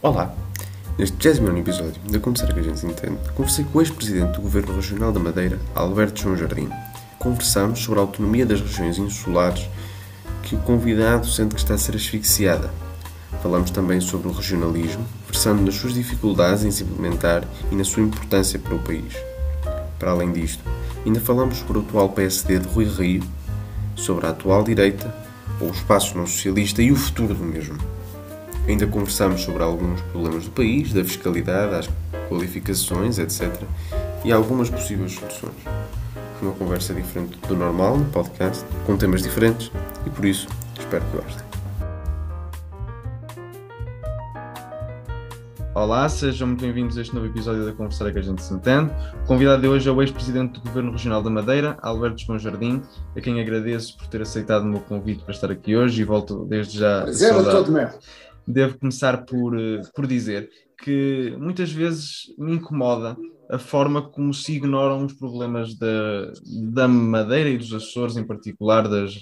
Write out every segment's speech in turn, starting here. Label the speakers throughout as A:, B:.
A: Olá! Neste 29 episódio da Conversar que a gente entende, conversei com o ex-presidente do Governo Regional da Madeira, Alberto João Jardim. Conversamos sobre a autonomia das regiões insulares que o convidado sente que está a ser asfixiada. Falamos também sobre o regionalismo, versando nas suas dificuldades em se implementar e na sua importância para o país. Para além disto, ainda falamos sobre o atual PSD de Rui Rio, sobre a atual direita, ou o espaço não socialista e o futuro do mesmo. Ainda conversamos sobre alguns problemas do país, da fiscalidade, as qualificações, etc. e algumas possíveis soluções. Foi uma conversa diferente do normal no podcast, com temas diferentes e por isso espero que gostem. Olá, sejam muito bem-vindos a este novo episódio da Conversar que a gente se entende. O convidado de hoje é o ex-presidente do Governo Regional da Madeira, Alberto João Jardim, a quem agradeço por ter aceitado o meu convite para estar aqui hoje e volto desde já.
B: Prazer a todo meu
A: devo começar por, eh, por dizer que muitas vezes me incomoda a forma como se ignoram os problemas da, da Madeira e dos Açores, em particular das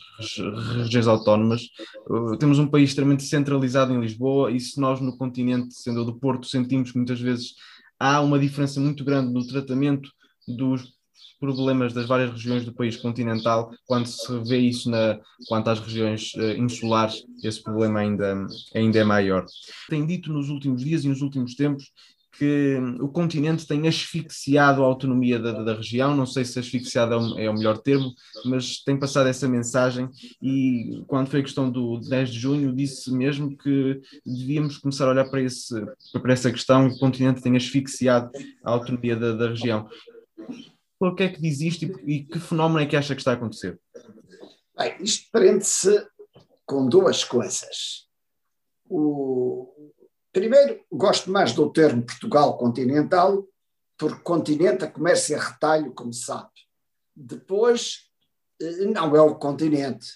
A: regiões autónomas. Uh, temos um país extremamente centralizado em Lisboa e se nós no continente, sendo do Porto, sentimos que muitas vezes há uma diferença muito grande no tratamento dos problemas das várias regiões do país continental, quando se vê isso na, quanto às regiões uh, insulares, esse problema ainda, ainda é maior. Tem dito nos últimos dias e nos últimos tempos que o continente tem asfixiado a autonomia da, da região, não sei se asfixiado é o, é o, melhor termo, mas tem passado essa mensagem e quando foi a questão do 10 de junho disse mesmo que devíamos começar a olhar para, esse, para essa questão, o continente tem asfixiado a autonomia da, da região por que é que diz isto e, e, que fenómeno é que acha que está a acontecer?
B: Bem, isto prende-se com duas coisas. O... Primeiro, gosto mais do termo Portugal continental, porque continente a comércio é retalho, como sabe. Depois, eh, não é o continente,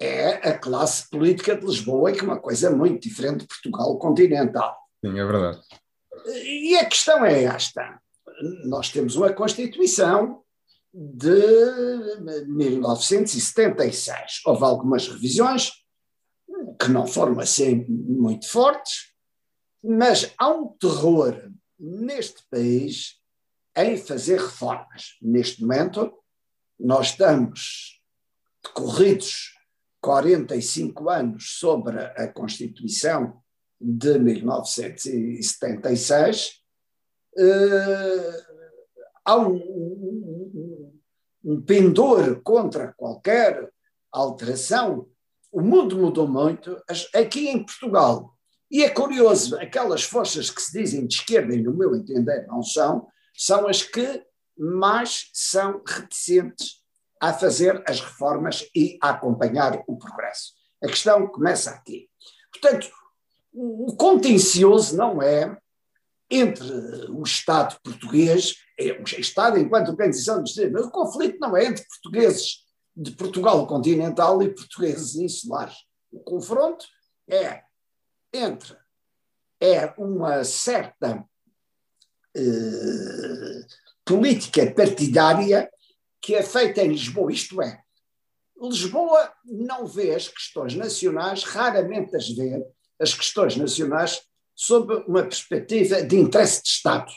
B: é a classe política de Lisboa, que é uma coisa muito diferente de Portugal continental.
A: Sim, é verdade.
B: E a questão é esta: nós temos uma Constituição de 1976. Houve algumas revisões que não foram assim muito fortes, mas há um terror neste país em fazer reformas. Neste momento, nós estamos decorridos 45 anos sobre a Constituição de 1976 uh, há um, um, um pendor contra qualquer alteração. O mundo mudou muito aqui em Portugal. E é curioso, aquelas forças que se dizem de esquerda, e no meu entender não são, são as que mais são reticentes a fazer as reformas e a acompanhar o progresso. A questão começa aqui. Portanto, o contencioso não é entre o Estado português, é o Estado enquanto organização de Estado, mas o conflito não é entre portugueses de Portugal continental e portugueses insulares. O confronto é entre é uma certa eh, política partidária que é feita em Lisboa, isto é, Lisboa não vê as questões nacionais, raramente as vê, as questões nacionais sob uma perspectiva de interesse de Estado.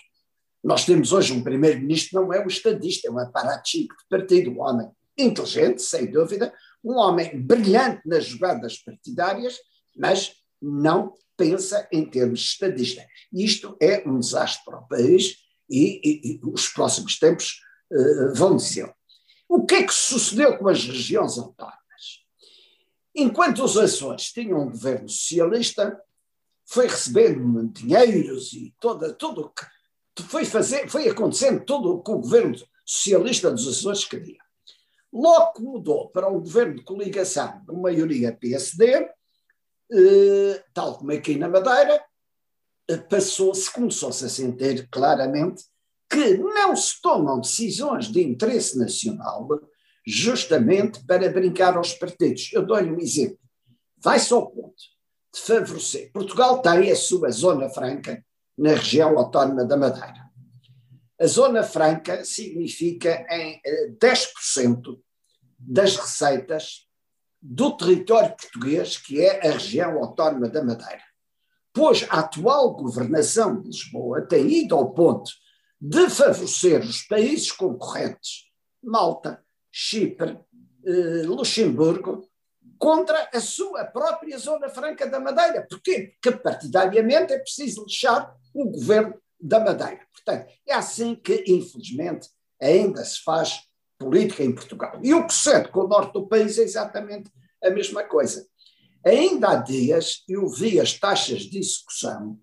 B: Nós temos hoje um primeiro-ministro, não é um estadista, é um aparatinho de partido, um homem inteligente, sem dúvida, um homem brilhante nas jogadas partidárias, mas não pensa em termos estadistas. Isto é um desastre para o país e, e, e os próximos tempos uh, vão dizer. O que é que sucedeu com as regiões autónomas? Enquanto os Açores tinham um governo socialista, foi recebendo dinheiros e toda, tudo foi, fazer, foi acontecendo tudo o que o governo socialista dos Açores queria. Logo mudou para um governo de coligação de maioria PSD, eh, tal como aqui na Madeira, eh, passou-se, começou-se a sentir claramente que não se tomam decisões de interesse nacional justamente para brincar aos partidos. Eu dou-lhe um exemplo. Vai-se ao ponto favorecer. Portugal tem a sua zona franca na região autónoma da Madeira. A zona franca significa em 10% eh, das receitas do território português, que é a região autónoma da Madeira. pois a atual governação de Lisboa tem ido ao ponto de favorecer os países concorrentes, Malta, Chipre, eh, Luxemburgo, contra a sua própria Zona Franca da Madeira. Porquê? Porque partidariamente é preciso deixar o governo da Madeira. Portanto, é assim que, infelizmente, ainda se faz política em Portugal. E o que sucede com o norte do país é exatamente a mesma coisa. Ainda há dias eu vi as taxas de execução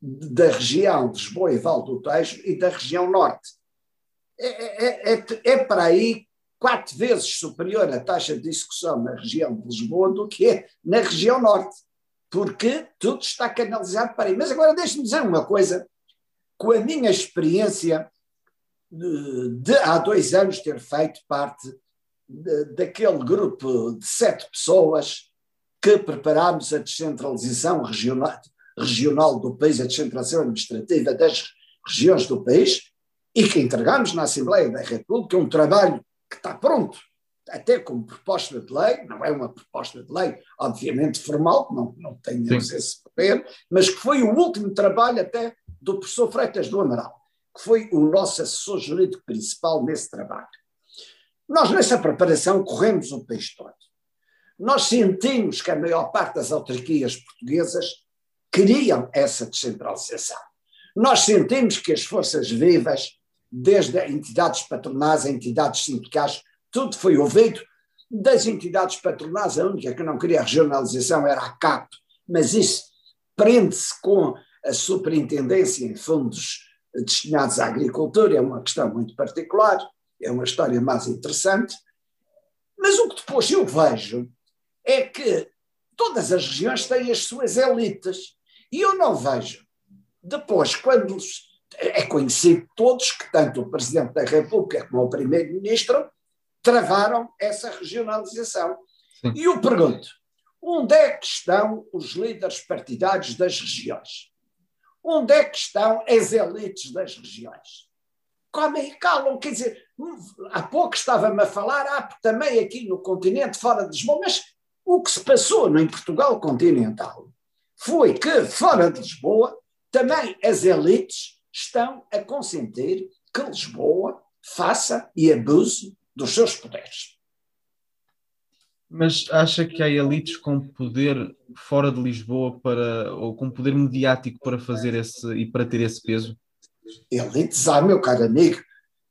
B: da região de Lisboa e Val do Tejo e da região norte. É, é, é, é para aí quatro vezes superior a taxa de execução na região de Lisboa do que é na região norte, porque tudo está canalizado para aí. Mas agora deixe-me dizer uma coisa, com a minha experiência de, de há dois anos ter feito parte de, daquele grupo de sete pessoas que preparámos a descentralização regional, regional do país, a descentralização administrativa das regiões do país, e que entregámos na Assembleia da República um trabalho que está pronto, até como proposta de lei, não é uma proposta de lei, obviamente formal, não, não tenhamos Sim. esse poder, mas que foi o último trabalho até do professor Freitas do Amaral, que foi o nosso assessor jurídico principal nesse trabalho. Nós, nessa preparação, corremos o país todo. Nós sentimos que a maior parte das autarquias portuguesas queriam essa descentralização. Nós sentimos que as forças vivas desde entidades patronais a entidades sindicais, tudo foi ouvido. Das entidades patronais, a única que não queria regionalização era a CAP, mas isso prende-se com a superintendência em fundos destinados à agricultura, é uma questão muito particular, é uma história mais interessante. Mas o que depois eu vejo é que todas as regiões têm as suas elites. E eu não vejo. Depois, quando é conhecido todos que tanto o Presidente da República como o Primeiro-Ministro travaram essa regionalização. Sim. E eu pergunto, onde é que estão os líderes partidários das regiões? Onde é que estão as elites das regiões? Comem e calam, quer dizer, há pouco estava-me a falar, ah, também aqui no continente, fora de Lisboa, mas o que se passou no, em Portugal continental foi que, fora de Lisboa, também as elites estão a consentir que Lisboa faça e abuse dos seus poderes.
A: Mas acha que há elites com poder fora de Lisboa para ou com poder mediático para fazer esse e para ter esse peso?
B: Elites há, meu caro amigo,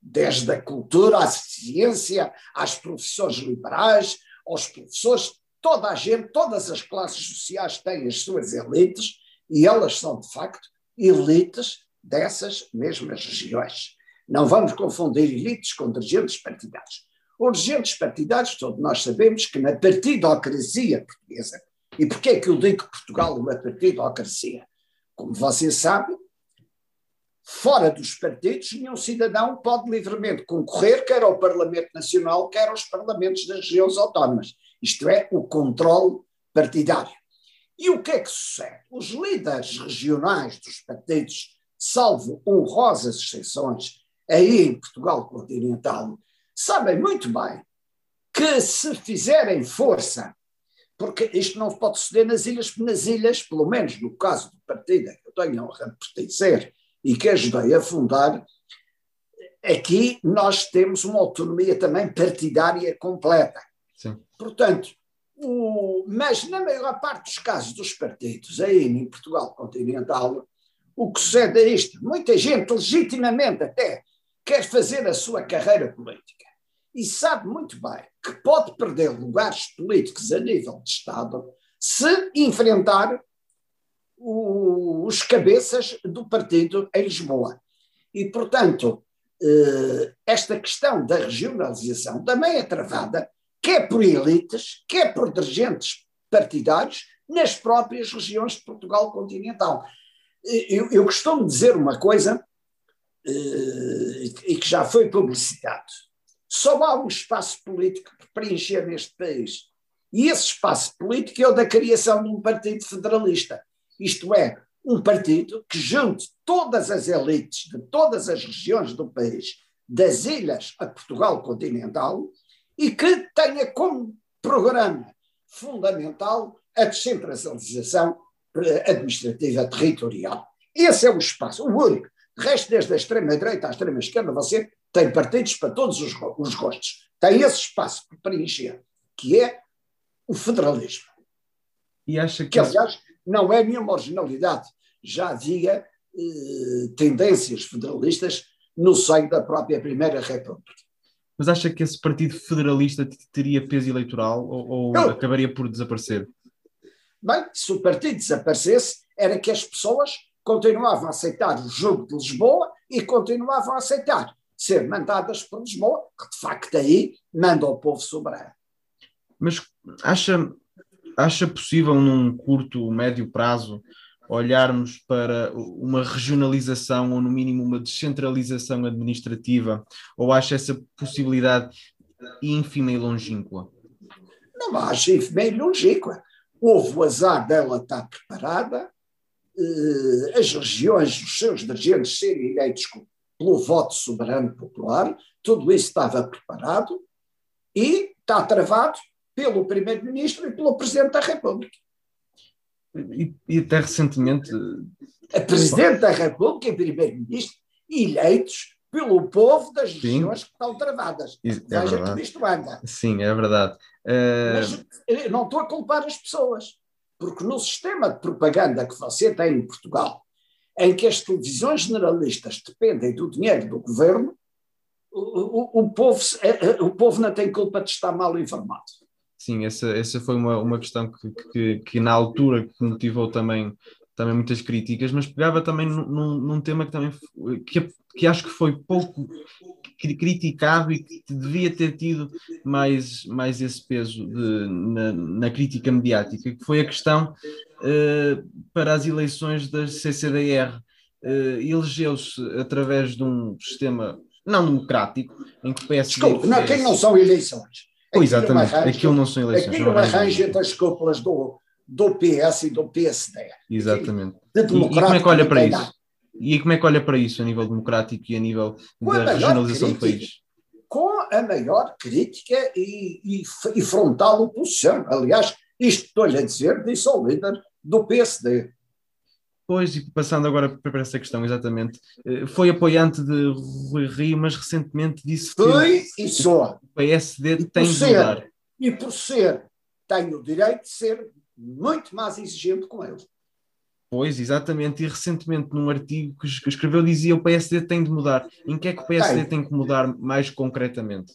B: desde a cultura à ciência, às profissões liberais, aos professores, toda a gente, todas as classes sociais têm as suas elites e elas são de facto elites dessas mesmas regiões. Não vamos confundir elites com dirigentes partidários. Os dirigentes partidários, todos nós sabemos que na partidocracia portuguesa, e porquê é que eu digo que Portugal é uma partidocracia? Como você sabe, fora dos partidos, nenhum cidadão pode livremente concorrer, quer ao Parlamento Nacional, quer aos parlamentos das regiões autónomas. Isto é, o controle partidário. E o que é que sucede? Os líderes regionais dos partidos salvo honrosas exceções, aí em Portugal continental, sabem muito bem que se fizerem força, porque isto não pode suceder nas ilhas, nas ilhas, pelo menos no caso do partido que eu tenho a honra de pertencer e que ajudei a fundar, aqui nós temos uma autonomia também partidária completa. Sim. Portanto, o, mas na maior parte dos casos dos partidos, aí em Portugal continental, o que sucede é isto. Muita gente, legitimamente até, quer fazer a sua carreira política e sabe muito bem que pode perder lugares políticos a nível de Estado se enfrentar o, os cabeças do partido em Lisboa. E, portanto, eh, esta questão da regionalização também é travada, quer por elites, quer por dirigentes partidários, nas próprias regiões de Portugal continental eu, eu costumo dizer uma coisa uh, e que já foi publicitado. Só há um espaço político para preencher neste país. E esse espaço político é o da criação de um partido federalista. Isto é, um partido que junte todas as elites de todas as regiões do país, das ilhas a Portugal continental, e que tenha como programa fundamental a descentralização administrativa territorial. Esse é o espaço, o único. De resto, desde a extrema-direita à extrema-esquerda, você tem partidos para todos os, os gostos. Tem esse espaço para preencher, que é o federalismo.
A: E acha que,
B: que aliás, não é nenhuma originalidade. Já havia eh, tendências federalistas no seio da própria Primeira República.
A: Mas acha que esse Partido Federalista teria peso eleitoral ou, ou acabaria por desaparecer?
B: Bem, se o partido desaparecesse, era que as pessoas continuavam a aceitar o jogo de Lisboa e continuavam a aceitar ser mandadas por Lisboa, que de facto aí manda o povo soberano.
A: Mas acha, acha possível num curto, médio prazo olharmos para uma regionalização ou no mínimo uma descentralização administrativa ou acha essa possibilidade ínfima e longínqua?
B: Não acho ínfima e longínqua. Houve o azar dela estar preparada, eh, as regiões, os seus dirigentes serem eleitos pelo voto soberano popular, tudo isso estava preparado e está travado pelo Primeiro-Ministro e pelo Presidente da República.
A: E, e até recentemente.
B: A Presidente da República e Primeiro-Ministro eleitos pelo povo das regiões Sim. que estão travadas. É Veja verdade. que isto anda.
A: Sim, é verdade. Uh...
B: Mas eh, não estou a culpar as pessoas, porque no sistema de propaganda que você tem em Portugal, em que as televisões generalistas dependem do dinheiro do governo, o, o, o, povo, eh, o povo não tem culpa de estar mal informado.
A: Sim, essa, essa foi uma, uma questão que, que, que na altura que motivou também, também muitas críticas, mas pegava também num, num tema que também que, que acho que foi pouco criticado e que devia ter tido mais, mais esse peso de, na, na, crítica mediática, que foi a questão uh, para as eleições da CCDR. Uh, Elegeu-se através de um sistema não democrático, em que o PSD...
B: Desculpe, não, quem não são eleições?
A: Exatamente, aquilo não são eleições.
B: Aquilo arranja entre as cúpulas do, do PS e do PSD.
A: Exatamente. De e, e, como é que olha para isso? E como é que olha para isso a nível democrático e a nível com da a regionalização crítica, do país?
B: Com a maior crítica e, e, e frontal oposição. Aliás, isto estou-lhe a dizer, disse ao líder do PSD.
A: Pois, e passando agora para essa questão, exatamente, eh, foi apoiante de Rui Rio, mas recentemente disse que
B: foi e só.
A: o PSD e tem de ser, mudar.
B: E por ser, tem o direito de ser muito mais exigente com eles.
A: Pois, exatamente, e recentemente num artigo que escreveu dizia o PSD tem de mudar. Em que é que o PSD tem, tem que mudar mais concretamente?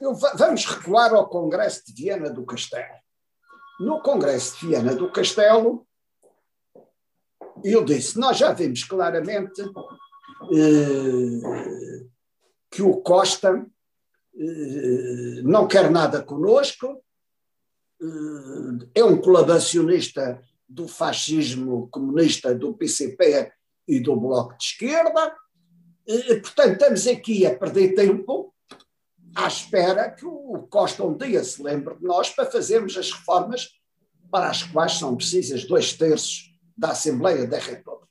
B: Eu, vamos recuar ao Congresso de Viena do Castelo. No Congresso de Viena do Castelo, eu disse: nós já vimos claramente eh, que o Costa eh, não quer nada conosco, é um colaboracionista do fascismo comunista, do PCP e do Bloco de Esquerda. Eh, portanto, estamos aqui a perder tempo à espera que o Costa um dia se lembre de nós para fazermos as reformas para as quais são precisas dois terços da Assembleia da República.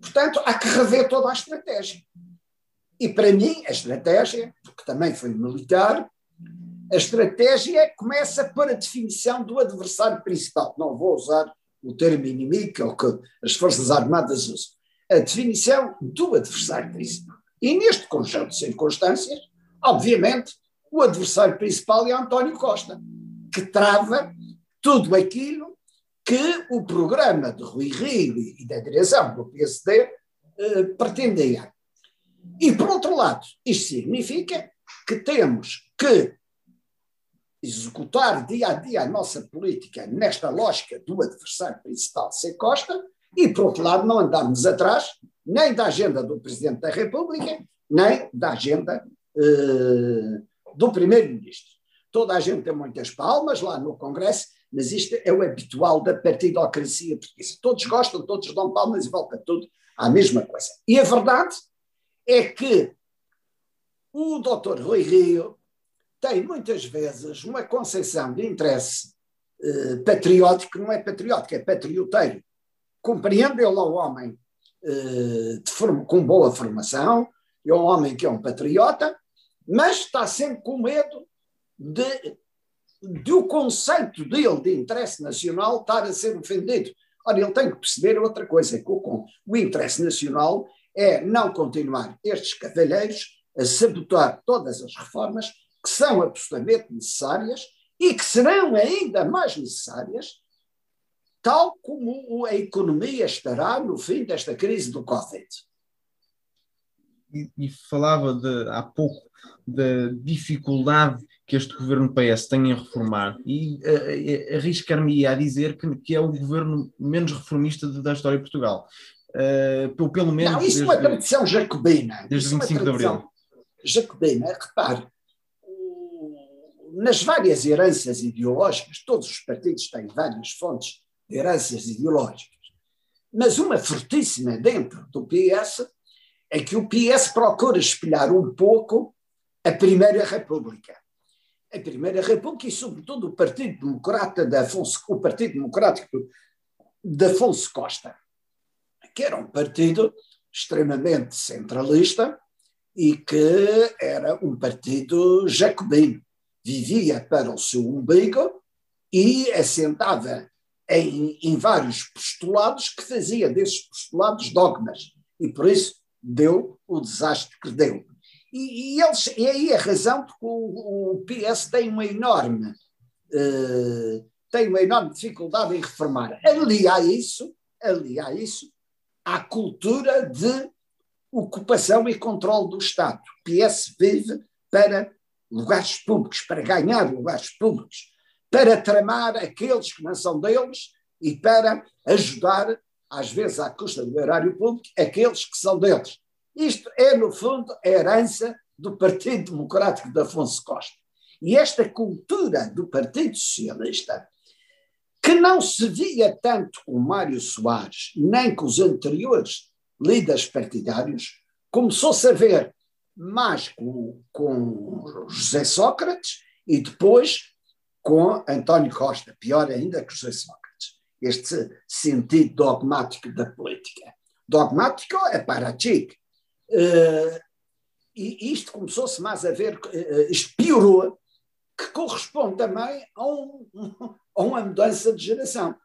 B: Portanto, há que rever toda a estratégia. E para mim, a estratégia, porque também foi militar, a estratégia começa por a definição do adversário principal. Não vou usar o termo inimigo, que é o que as Forças Armadas usam. A definição do adversário principal. E neste conjunto de circunstâncias, obviamente, o adversário principal é António Costa, que trava tudo aquilo que o programa de Rui Rio e da direção do PSD eh, pretendia. E, por outro lado, isto significa que temos que executar dia a dia a nossa política nesta lógica do adversário principal ser Costa e, por outro lado, não andarmos atrás nem da agenda do Presidente da República, nem da agenda eh, do Primeiro-Ministro. Toda a gente tem muitas palmas lá no Congresso, mas isto é o habitual da partidocracia portuguesa. Todos gostam, todos dão palmas e volta tudo à mesma coisa. E a verdade é que o doutor Rui Rio tem muitas vezes uma concepção de interesse eh, patriótico, não é patriótico, é patrioteiro. Compreende ele ao homem eh, com boa formação, é um homem que é um patriota, mas está sempre com medo de do conceito dele de interesse nacional estar a ser ofendido Ora, ele tem que perceber outra coisa, que o, o interesse nacional é não continuar estes cavalheiros a sabotar todas as reformas que são absolutamente necessárias e que serão ainda mais necessárias, tal como a economia estará no fim desta crise do Covid.
A: E, e falava de, há pouco da dificuldade que este governo PS tem em reformar e uh, arriscar-me a dizer que, que, é o governo menos reformista da história de Portugal. Uh, pelo, pelo menos.
B: Não, isso desde, é uma tradição jacobina.
A: Desde 25 é de Abril.
B: Jacobina, repare, nas várias heranças ideológicas, todos os partidos têm várias fontes de heranças ideológicas, mas uma fortíssima dentro do PS é que o PS procura espelhar um pouco a Primeira República. A Primeira República e, sobretudo, o Partido Democrata de Afonso, o Partido Democrático de Afonso Costa, que era um partido extremamente centralista e que era um partido jacobino. Vivia para o seu umbigo e assentava em, em vários postulados que fazia desses postulados dogmas. E por isso deu o desastre que deu. E, e, eles, e aí a razão porque o, o PS tem uma enorme uh, tem uma enorme dificuldade em reformar. Ali há isso, ali há isso, há cultura de ocupação e controle do Estado. O PS vive para lugares públicos, para ganhar lugares públicos, para tramar aqueles que não são deles e para ajudar, às vezes à custa do erário público, aqueles que são deles. Isto é, no fundo, a herança do Partido Democrático de Afonso Costa. E esta cultura do Partido Socialista, que não se via tanto com Mário Soares, nem com os anteriores líderes partidários, começou-se a ver mais com, com José Sócrates e depois com António Costa, pior ainda que José Sócrates. Este sentido dogmático da política. Dogmático é para Chico, Uh, e isto começou-se mais a ver, uh, isto piorou, que corresponde também a, um, a uma mudança de geração.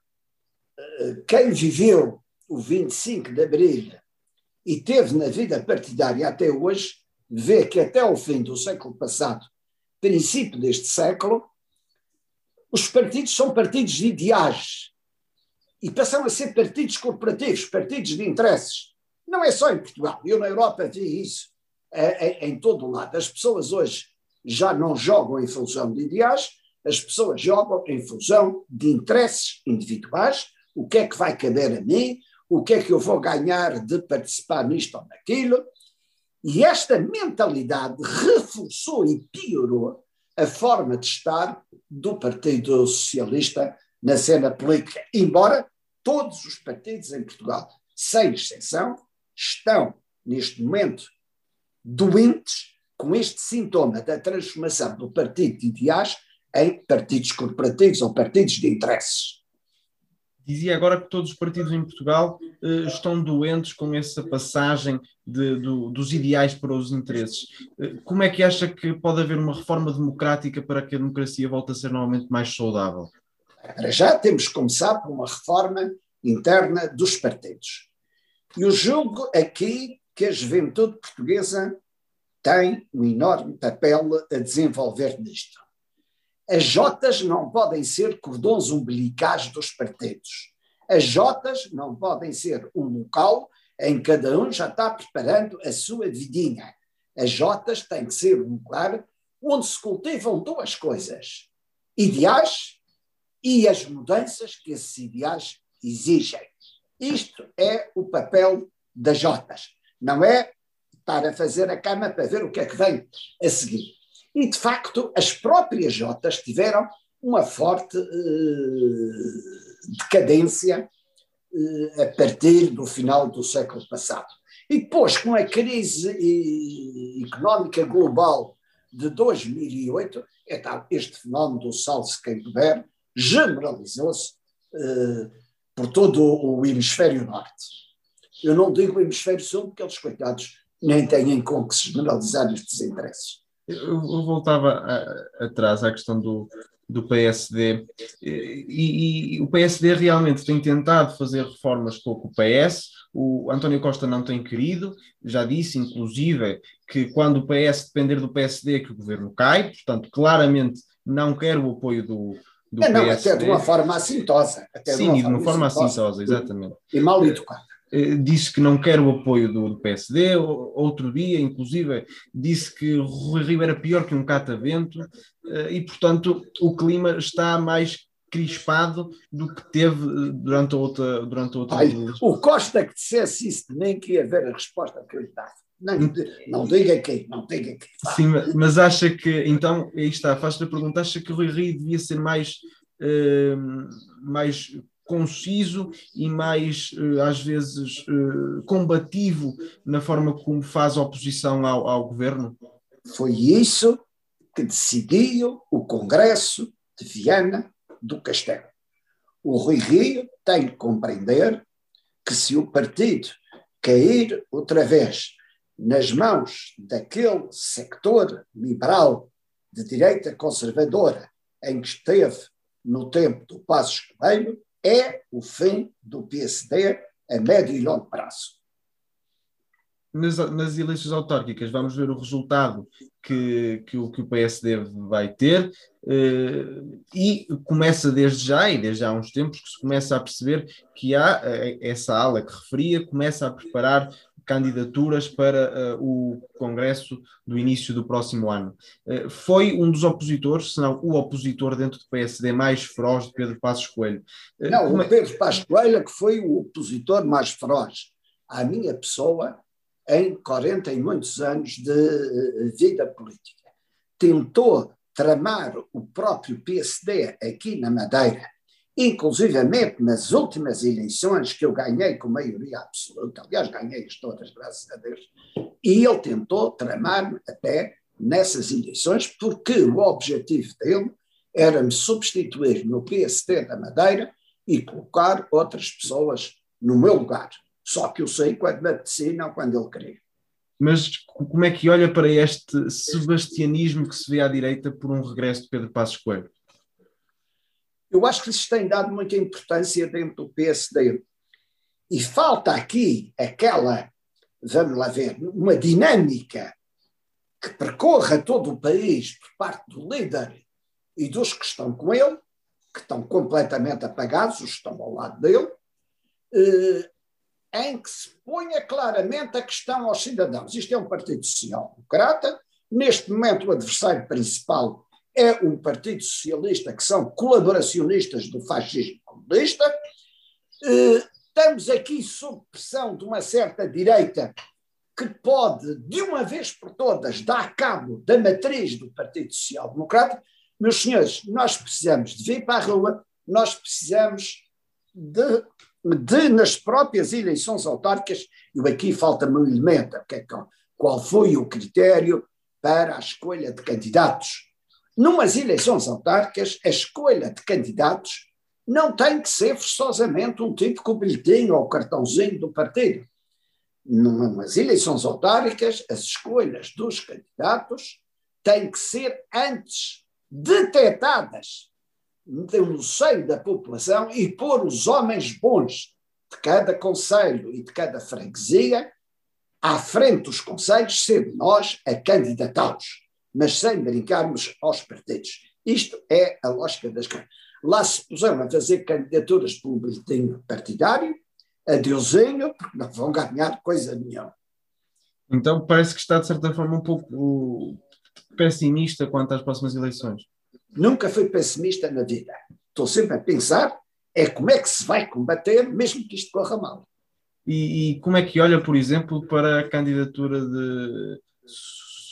B: Uh, quem viveu o 25 de Abril e teve na vida partidária até hoje, vê que até o fim do século passado, princípio deste século, os partidos são partidos de ideais e passam a ser partidos corporativos, partidos de interesses. Não é só em Portugal, eu na Europa vi isso é, é, em todo o lado. As pessoas hoje já não jogam em função de ideais, as pessoas jogam em função de interesses individuais, o que é que vai caber a mim, o que é que eu vou ganhar de participar nisto ou naquilo. E esta mentalidade reforçou e piorou a forma de estar do Partido Socialista na cena política, embora todos os partidos em Portugal, sem exceção, estão, neste momento, doentes com este sintoma da transformação do partido de ideais em partidos corporativos ou partidos de interesses.
A: Dizia agora que todos os partidos em Portugal eh, estão doentes com essa passagem de, do, dos ideais para os interesses. Eh, como é que acha que pode haver uma reforma democrática para que a democracia volte a ser novamente mais saudável?
B: Para já temos que começar por uma reforma interna dos partidos. E eu julgo aqui que a juventude portuguesa tem um enorme papel a desenvolver nisto. As Jotas não podem ser cordões umbilicais dos partidos. As Jotas não podem ser um local em que cada um já está preparando a sua vidinha. As Jotas têm que ser um lugar onde se cultivam duas coisas: ideais e as mudanças que esses ideais exigem. Isto é o papel das Jotas. Não é estar a fazer a cama para ver o que é que vem a seguir. E, de facto, as próprias Jotas tiveram uma forte uh, decadência uh, a partir do final do século passado. E depois, com a crise uh, económica global de 2008, é este fenómeno do puder generalizou-se por todo o hemisfério norte. Eu não digo hemisfério sul, porque eles, coitados, nem têm com que se generalizar estes interesses.
A: Eu, voltava a, atrás à questão do, do PSD e, e, o PSD realmente tem tentado fazer reformas com o PS, o António Costa não tem querido, já disse inclusive que quando o PS depender do PSD que o governo cai, portanto claramente não quer o apoio do, do é,
B: não, PSD. até de uma forma assintosa.
A: Até Sim, de uma, de uma forma assintosa, exatamente.
B: E mal educada.
A: Eh, disse que não quer o apoio do, PSD, outro dia, inclusive, disse que Rui Rio era pior que um catavento, eh, e, portanto, o clima está mais crispado do que teve eh, durante a outra. Durante a outra
B: Ai, o Costa que dissesse isso, nem queria ver a resposta que dava. Não, não diga aqui, não diga aqui.
A: Sim, mas acha que, então, aí está, faz-te a pergunta, acha que o Rui Rio devia ser mais, mais conciso e mais, uh, às vezes, uh, combativo na forma como faz oposição ao, ao governo?
B: Foi isso que decidiu o Congresso de Viana do Castelo. O Rui Rio tem de compreender que se o partido cair outra vez nas mãos daquele sector liberal de direita conservadora em que esteve no tempo do Passo Coelho, é o fim do PSD a médio e longo prazo.
A: Nas, nas eleições autárquicas, vamos ver o resultado que, que, o, que o PSD vai ter, eh, e começa desde já, e desde há uns tempos, que se começa a perceber que há eh, essa ala que referia, começa a preparar candidaturas para uh, o Congresso do início do próximo ano. Uh, foi um dos opositores, se não o opositor dentro do PSD mais feroz de Pedro Passos Coelho.
B: Uh, não, o é... Pedro Passos Coelho é que foi o opositor mais feroz à minha pessoa em 40 e muitos anos de vida política. Tentou tramar o próprio PSD aqui na Madeira inclusivamente nas últimas eleições que eu ganhei com maioria absoluta, aliás, ganhei-as todas, graças a Deus, e ele tentou tramar-me até nessas eleições, porque o objetivo dele era me substituir no PST da Madeira e colocar outras pessoas no meu lugar. Só que eu sei quando me apetecia, não quando ele queria.
A: Mas como é que olha para este sebastianismo que se vê à direita por um regresso de Pedro Passos Coelho?
B: Eu acho que lhes tem dado muita importância dentro do PSD. E falta aqui aquela, vamos lá ver, uma dinâmica que percorra todo o país por parte do líder e dos que estão com ele, que estão completamente apagados, os que estão ao lado dele, eh, em que se ponha claramente a questão aos cidadãos. Isto é um partido social-democrata, neste momento o adversário principal é um Partido Socialista que são colaboracionistas do fascismo comunista. Eh, estamos aqui sob pressão de uma certa direita que pode, de uma vez por todas, dar cabo da matriz do Partido Social Democrata. Meus senhores, nós precisamos de vir para a rua, nós precisamos de, de nas próprias eleições autárquicas, e aqui falta-me um elemento, é qual foi o critério para a escolha de candidatos Numas eleições autárquicas, a escolha de candidatos não tem que ser forçosamente um tipo com bilhetinho ou cartãozinho do partido. Numas eleições autárquicas, as escolhas dos candidatos têm que ser antes detectadas no seio da população e pôr os homens bons de cada conselho e de cada freguesia à frente dos conselhos, sendo nós a candidatá-los mas sem brincarmos aos partidos. Isto é a lógica das coisas. Lá se puseram a fazer candidaturas por um bilhetinho partidário, adeusinho, porque não vão ganhar coisa nenhuma.
A: Então parece que está, de certa forma, um pouco pessimista quanto às próximas eleições.
B: Nunca fui pessimista na vida. Estou sempre a pensar é como é que se vai combater, mesmo que isto corra mal.
A: E, e como é que olha, por exemplo, para a candidatura de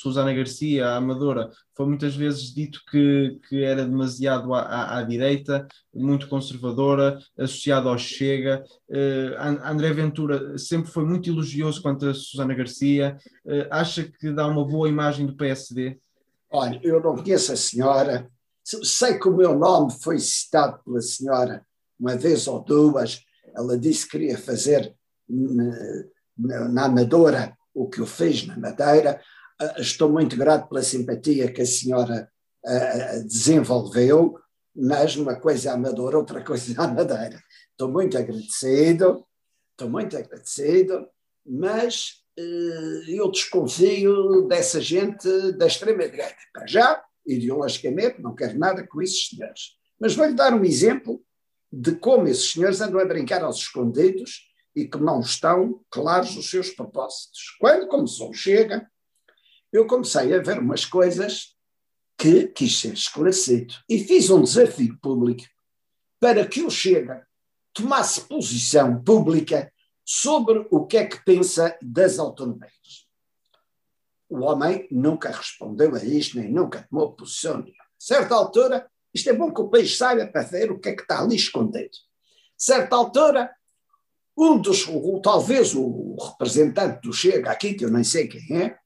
A: Susana Garcia, a Amadora, foi muitas vezes dito que, que era demasiado à, à, à direita, muito conservadora, associado ao Chega. Uh, André Ventura sempre foi muito elogioso quanto a Susana Garcia. Uh, acha que dá uma boa imagem do PSD?
B: Olha, eu não conheço a senhora, sei que o meu nome foi citado pela senhora uma vez ou duas. Ela disse que queria fazer na, na, na Amadora o que eu fiz na Madeira. Uh, estou muito grato pela simpatia que a senhora uh, desenvolveu, mas uma coisa amadora, outra coisa amadeira. Estou muito agradecido, estou muito agradecido, mas eu desconfio dessa gente da extrema-direita. Para já, ideologicamente, não quero nada com esses senhores. Mas vou-lhe dar um exemplo de como esses senhores andam a brincar aos escondidos e que não estão claros os seus propósitos. Quando começou o Chega, eu comecei a ver umas coisas que quis ser esclarecido e fiz um desafio público para que o Chega tomasse posição pública sobre o que é que pensa das autonomias. O homem nunca respondeu a isto, nem nunca tomou posição nenhuma. Certa altura, isto é bom que o país saiba para ver o que é que está ali escondido. Certa altura, um dos, talvez o representante do Chega aqui, que eu nem sei quem é,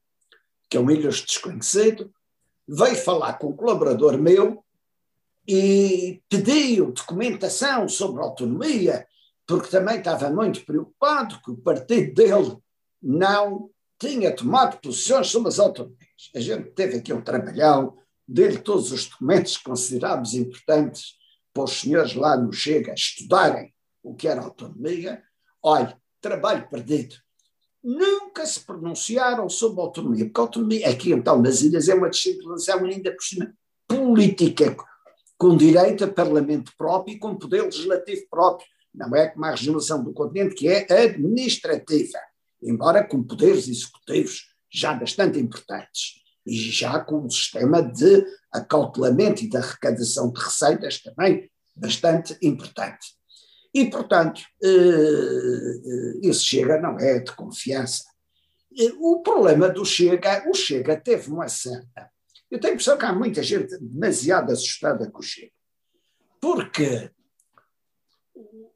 B: que é um ilhos desconhecido, veio falar com um colaborador meu e pediu documentação sobre autonomia, porque também estava muito preocupado que o partido dele não tinha tomado posições sobre as autonomias. A gente teve aqui um trabalhão, dele todos os documentos que considerámos importantes para os senhores lá no Chega estudarem o que era autonomia, Olha, trabalho perdido. Nunca se pronunciaram sobre autonomia, porque a autonomia aqui então nas ilhas é uma descentralização ainda por cima política, com direito a parlamento próprio e com poder legislativo próprio. Não é como a regionalização do continente, que é administrativa, embora com poderes executivos já bastante importantes e já com um sistema de acautelamento e de arrecadação de receitas também bastante importante. E, portanto, esse eh, eh, Chega não é de confiança. O problema do Chega, o Chega teve uma certa. Eu tenho a impressão que há muita gente demasiado assustada com o Chega. Porque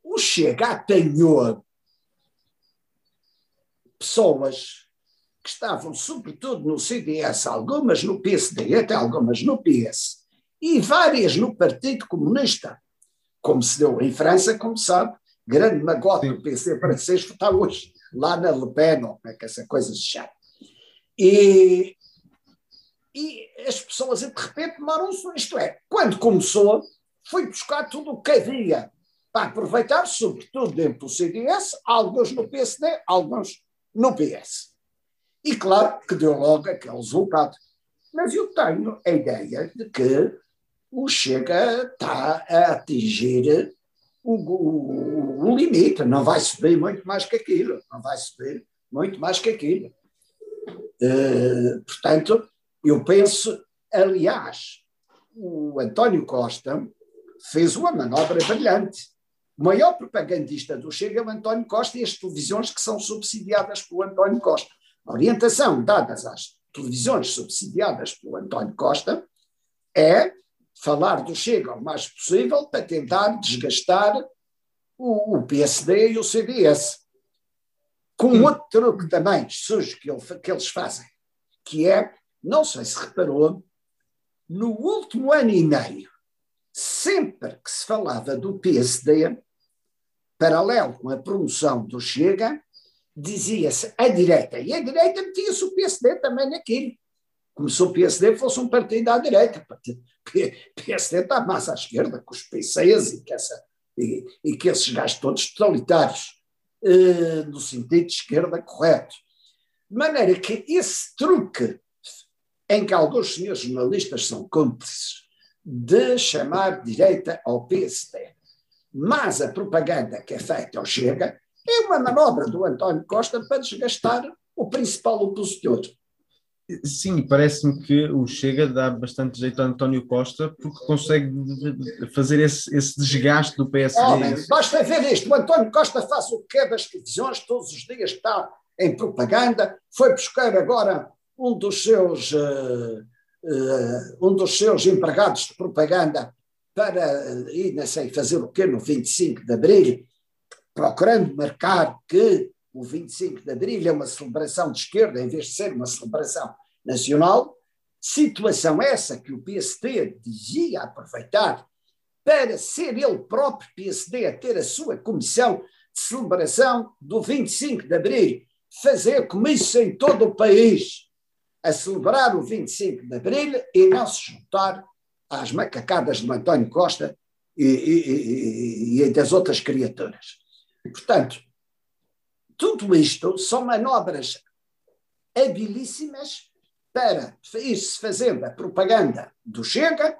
B: o Chega apanhou pessoas que estavam, sobretudo, no CDS, algumas no PSD, até algumas no PS, e várias no Partido Comunista como se deu em França, como sabe, grande magote do PC francês está hoje lá na Le Pen, ou como é que essa coisa se chama. E, e as pessoas de repente tomaram-se, isto é, quando começou, foi buscar tudo o que havia para aproveitar, sobretudo dentro do CDS, alguns no PSD, alguns no PS. E claro que deu logo aquele resultado. Mas eu tenho a ideia de que o Chega está a atingir o, o, o, limite, não vai subir muito mais que aquilo, não vai subir muito mais que aquilo. Uh, portanto, eu penso, aliás, o António Costa fez uma manobra brilhante. O maior propagandista do Chega é o António Costa e as televisões que são subsidiadas pelo António Costa. A orientação dada às televisões subsidiadas pelo António Costa é falar do Chega o mais possível para tentar desgastar o, o PSD e o CDS. Com hum. outro truque também sujo que, ele, que eles fazem, que é, não sei se reparou, no último ano e meio, sempre que se falava do PSD, paralelo com a promoção do Chega, dizia-se a direita, e a direita metia-se o PSD também naquilo. Se o PSD fosse um partido à direita. PSD está mais à esquerda, com os PCs e que, essa, e, e que esses gajos todos totalitários, eh, no sentido de esquerda correto. De maneira que esse truque em que alguns senhores jornalistas são cúmplices de chamar direita ao PSD, mas a propaganda que é feita ao Chega é uma manobra do António Costa para desgastar o principal opositor.
A: Sim, parece-me que o Chega dá bastante jeito a António Costa porque consegue fazer esse, esse desgaste do PSD.
B: Oh, basta ver isto: o António Costa faz o que é das televisões, todos os dias? Está em propaganda, foi buscar agora um dos seus, uh, uh, um dos seus empregados de propaganda para ir, não sei, fazer o quê no 25 de Abril, procurando marcar que o 25 de Abril é uma celebração de esquerda em vez de ser uma celebração nacional, situação essa que o PSD dizia aproveitar para ser ele próprio PSD a ter a sua comissão de celebração do 25 de Abril, fazer comício em todo o país, a celebrar o 25 de Abril e não se juntar às macacadas de António Costa e, e, e, e das outras criaturas. Portanto, tudo isto são manobras habilíssimas para ir-se fazendo a propaganda do Chega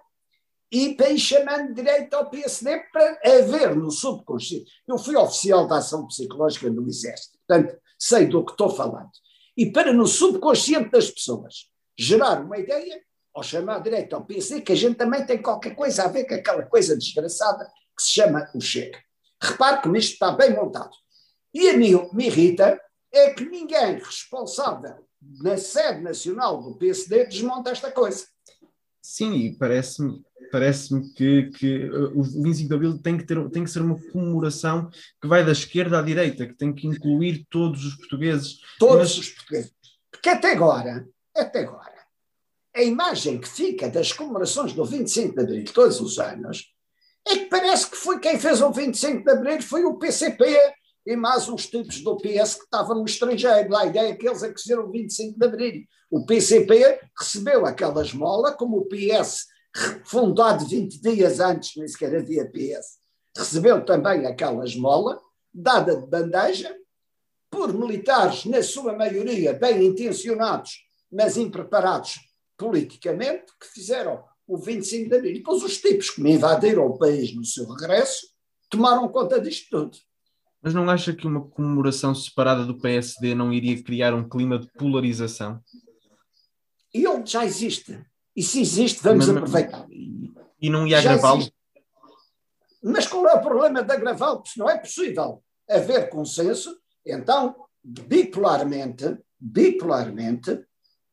B: e para ir chamando direito ao PSD para haver no subconsciente. Eu fui oficial da ação psicológica no Exército, portanto, sei do que estou falando. E para no subconsciente das pessoas gerar uma ideia, ou chamar direito ao PSD, que a gente também tem qualquer coisa a ver com aquela coisa desgraçada que se chama o Chega. Repare como isto está bem montado. E a mim o que me irrita é que ninguém responsável na sede nacional do PSD desmonta esta coisa.
A: Sim, e parece-me parece-me que, que uh, o 25 de Abril tem que, ter, tem que ser uma comemoração que vai da esquerda à direita, que tem que incluir todos os portugueses.
B: Todos Mas... os portugueses. Porque até agora, até agora, a imagem que fica das comemorações do 25 de Abril todos os anos é que parece que foi quem fez o 25 de Abril foi o PCP e mais uns tipos do PS que estavam no estrangeiro. A ideia é que eles é o 25 de Abril. O PCP recebeu aquela esmola, como o PS, fundado 20 dias antes, nem sequer havia PS, recebeu também aquela esmola, dada de bandeja, por militares, na sua maioria bem intencionados, mas impreparados politicamente, que fizeram o 25 de abril. Depois os tipos que me invadiram o país no seu regresso tomaram conta disto tudo.
A: Mas não acha que uma comemoração separada do PSD não iria criar um clima de polarização?
B: E onde já existe. E se existe, vamos mas, aproveitar.
A: E não ia agravá-lo?
B: Mas qual é o problema de agravá-lo? Se não é possível haver consenso, então, bipolarmente, bipolarmente,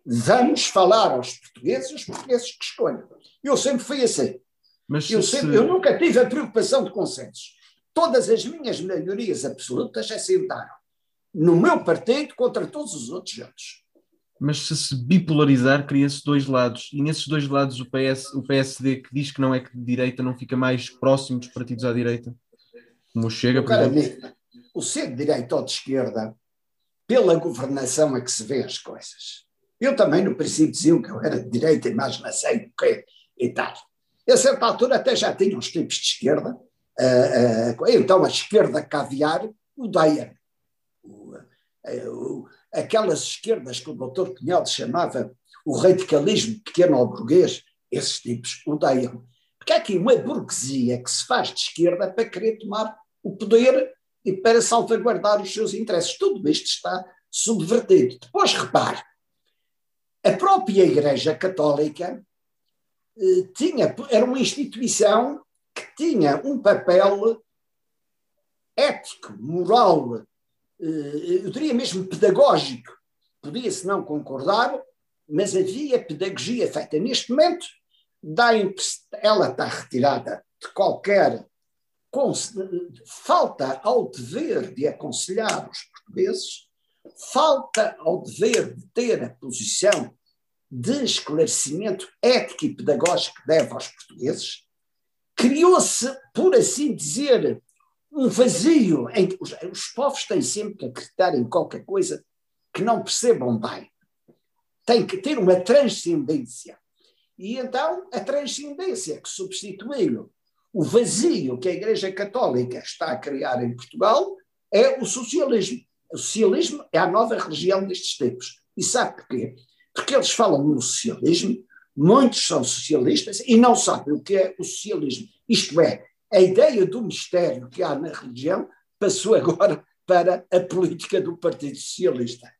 B: vamos falar aos portugueses, os portugueses que escolhem. Eu sempre fui assim. Mas eu, sempre, se... eu nunca tive a preocupação de consensos todas as minhas maiorias absolutas assentaram no meu partido contra todos os outros juntos.
A: Mas se se bipolarizar, cria-se dois lados. E nesses dois lados, o, PS, o PSD, que diz que não é que de direita, não fica mais próximo dos partidos à direita? Como Chega, por exemplo.
B: o ser de direita ou de esquerda, pela governação é que se vê as coisas. Eu também, no princípio, diziam que eu era de direita, mas não sei o quê e tal. A certa altura até já tinha uns tipos de esquerda então a esquerda caviar odeia. Uh, aquelas esquerdas que o doutor Pinhal chamava o radicalismo pequeno burguês, esses tipos odeiam. Porque há aqui uma burguesia que se faz de esquerda para querer tomar o poder e para salvaguardar os seus interesses. Tudo isto está subvertido. Depois, repare, a própria Igreja Católica eh, tinha, era uma instituição que tinha um papel ético, moral, eh, eu diria mesmo pedagógico. Podia-se não concordar, mas havia pedagogia feita. Neste momento, ela está retirada de qualquer falta ao dever de aconselhar os portugueses, falta ao dever de ter a posição de esclarecimento ético e pedagógico que deve aos portugueses, criou-se, por assim dizer, um vazio em que os, os povos têm sempre que acreditar em qualquer coisa que não percebam bem. Tem que ter uma transcendência. E então a transcendência que substituiu o vazio que a Igreja Católica está a criar em Portugal é o socialismo. O socialismo é a nova religião destes tempos. E sabe porquê? Porque eles falam no socialismo Muitos são socialistas e não sabem o que é o socialismo. Isto é, a ideia do mistério que há na religião passou agora para a política do Partido Socialista.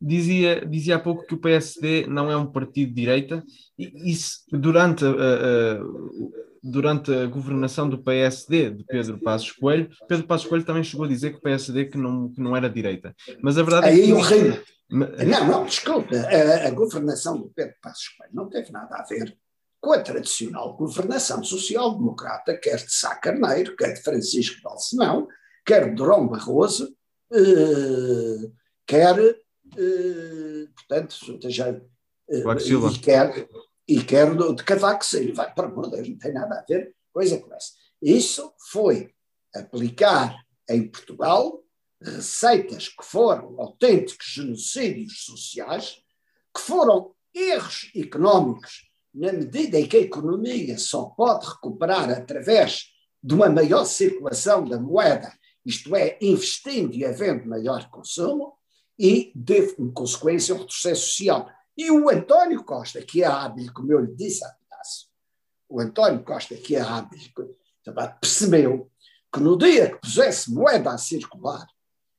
A: Dizia, dizia há pouco que o PSD não é um partido de direita, e isso, durante, a, a, durante a governação do PSD de Pedro Passos Coelho, Pedro Passos Coelho também chegou a dizer que o PSD que não, que não era direita. Mas a verdade
B: Aí
A: é que.
B: O reino, não, não, desculpa, a, a, governação do Pedro Passos Coelho não teve nada a ver com a tradicional governação social-democrata, quer de Sá Carneiro, quer de Francisco Balsemão, quer de Durão Barroso, eh, quer, eh, portanto, já, eh, quer, e quer de Cavaco Silva, para amor de não tem nada a ver coisa com essa. Isso foi aplicar em Portugal receitas que foram autênticos genocídios sociais que foram erros económicos, na medida em que a economia só pode recuperar através de uma maior circulação da moeda, isto é, investindo e havendo maior consumo, e, de, em consequência, um retrocesso social. E o António Costa, que é hábil, como eu lhe disse há pedaço, o António Costa, que é hábil, percebeu que no dia que pusesse moeda a circular,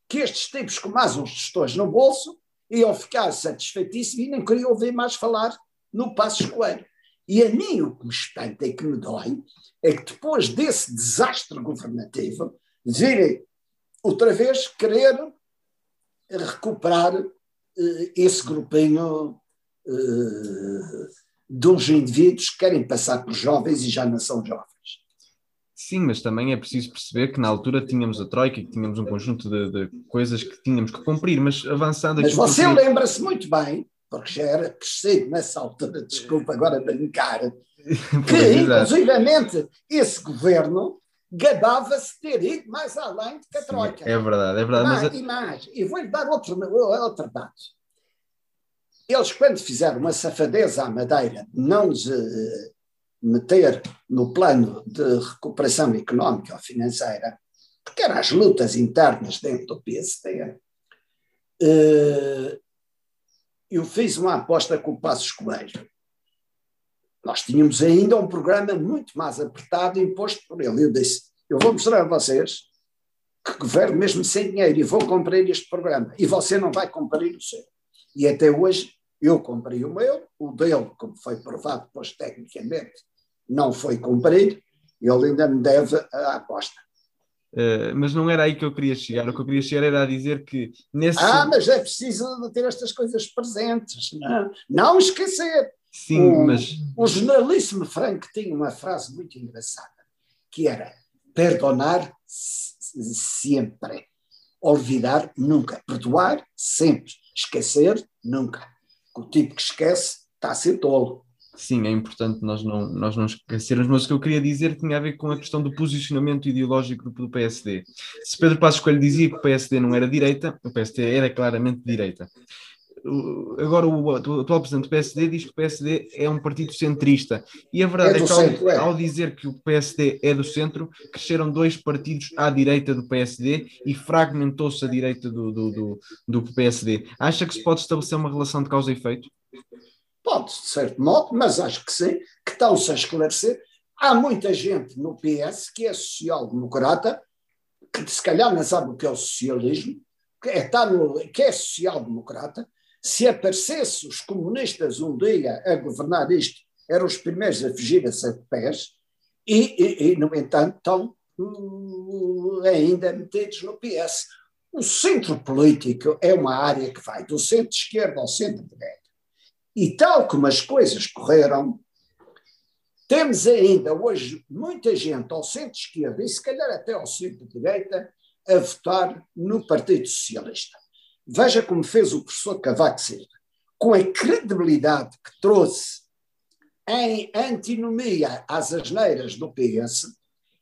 B: que estes tipos com mais uns gestores no bolso iam ficar satisfeitíssimos e nem queriam ouvir mais falar no passo escoeiro. E a mim o que me espanta e que me dói é que depois desse desastre governativo, virem outra vez querer recuperar uh, esse grupinho de uns indivíduos que querem passar por jovens e já não são jovens.
A: Sim, mas também é preciso perceber que na altura tínhamos a Troika e que tínhamos um conjunto de, de coisas que tínhamos que cumprir, mas avançando
B: aqui. Mas você porque... lembra-se muito bem, porque já era crescido nessa altura, desculpa agora brincar, que inclusivamente esse governo gabava-se de ter ido mais além do que a Troika.
A: Sim, é verdade, é verdade.
B: Mais, mas... E mais, e vou-lhe dar outro, outro dado. Eles, quando fizeram uma safadeza à Madeira, não nos meter no plano de recuperação económica ou financeira, porque eram as lutas internas dentro do PSD, eh, eu fiz uma aposta com o Passos Coelho. Nós tínhamos ainda um programa muito mais apertado imposto por ele. Eu disse: Eu vou mostrar a vocês que governo mesmo sem dinheiro e vou cumprir este programa. E você não vai cumprir o seu. E até hoje eu cumpri o meu, o dele, como foi provado depois tecnicamente, não foi cumprido, ele ainda me deve a aposta.
A: Uh, mas não era aí que eu queria chegar. O que eu queria chegar era a dizer que nesse.
B: Ah, mas é preciso ter estas coisas presentes, não, não esquecer.
A: Sim, o, mas.
B: O jornalíssimo Frank tinha uma frase muito engraçada, que era perdonar sempre, olvidar nunca, perdoar sempre, esquecer nunca. O tipo que esquece está a ser tolo.
A: Sim, é importante nós não, nós não esquecermos, mas o que eu queria dizer tinha a ver com a questão do posicionamento ideológico do, do PSD. Se Pedro Passos Coelho dizia que o PSD não era direita, o PSD era claramente direita. Agora, o, o atual presidente do PSD diz que o PSD é um partido centrista. E a verdade é, é que, ao, centro, é. ao, dizer que o PSD é do centro, cresceram dois partidos à direita do PSD e fragmentou-se a direita do, do, do, do PSD. Acha que se pode estabelecer uma relação de causa e efeito?
B: Pode, de certo modo, mas acho que sim, que estão-se a esclarecer. Há muita gente no PS que é social-democrata, que se calhar não sabe o que é o socialismo, que é, está no, que é social-democrata. Se aparecesse os comunistas um dia a governar isto, eram os primeiros a fugir a sete pés, e, e, e, no entanto, estão uh, ainda metidos no PS. O centro político é uma área que vai do centro-esquerda ao centro-direita. E tal como as coisas correram, temos ainda hoje muita gente ao centro-esquerda e se calhar até ao centro-direita a votar no Partido Socialista. Veja como fez o professor Cavaco Silva, com a credibilidade que trouxe em antinomia às asneiras do PS,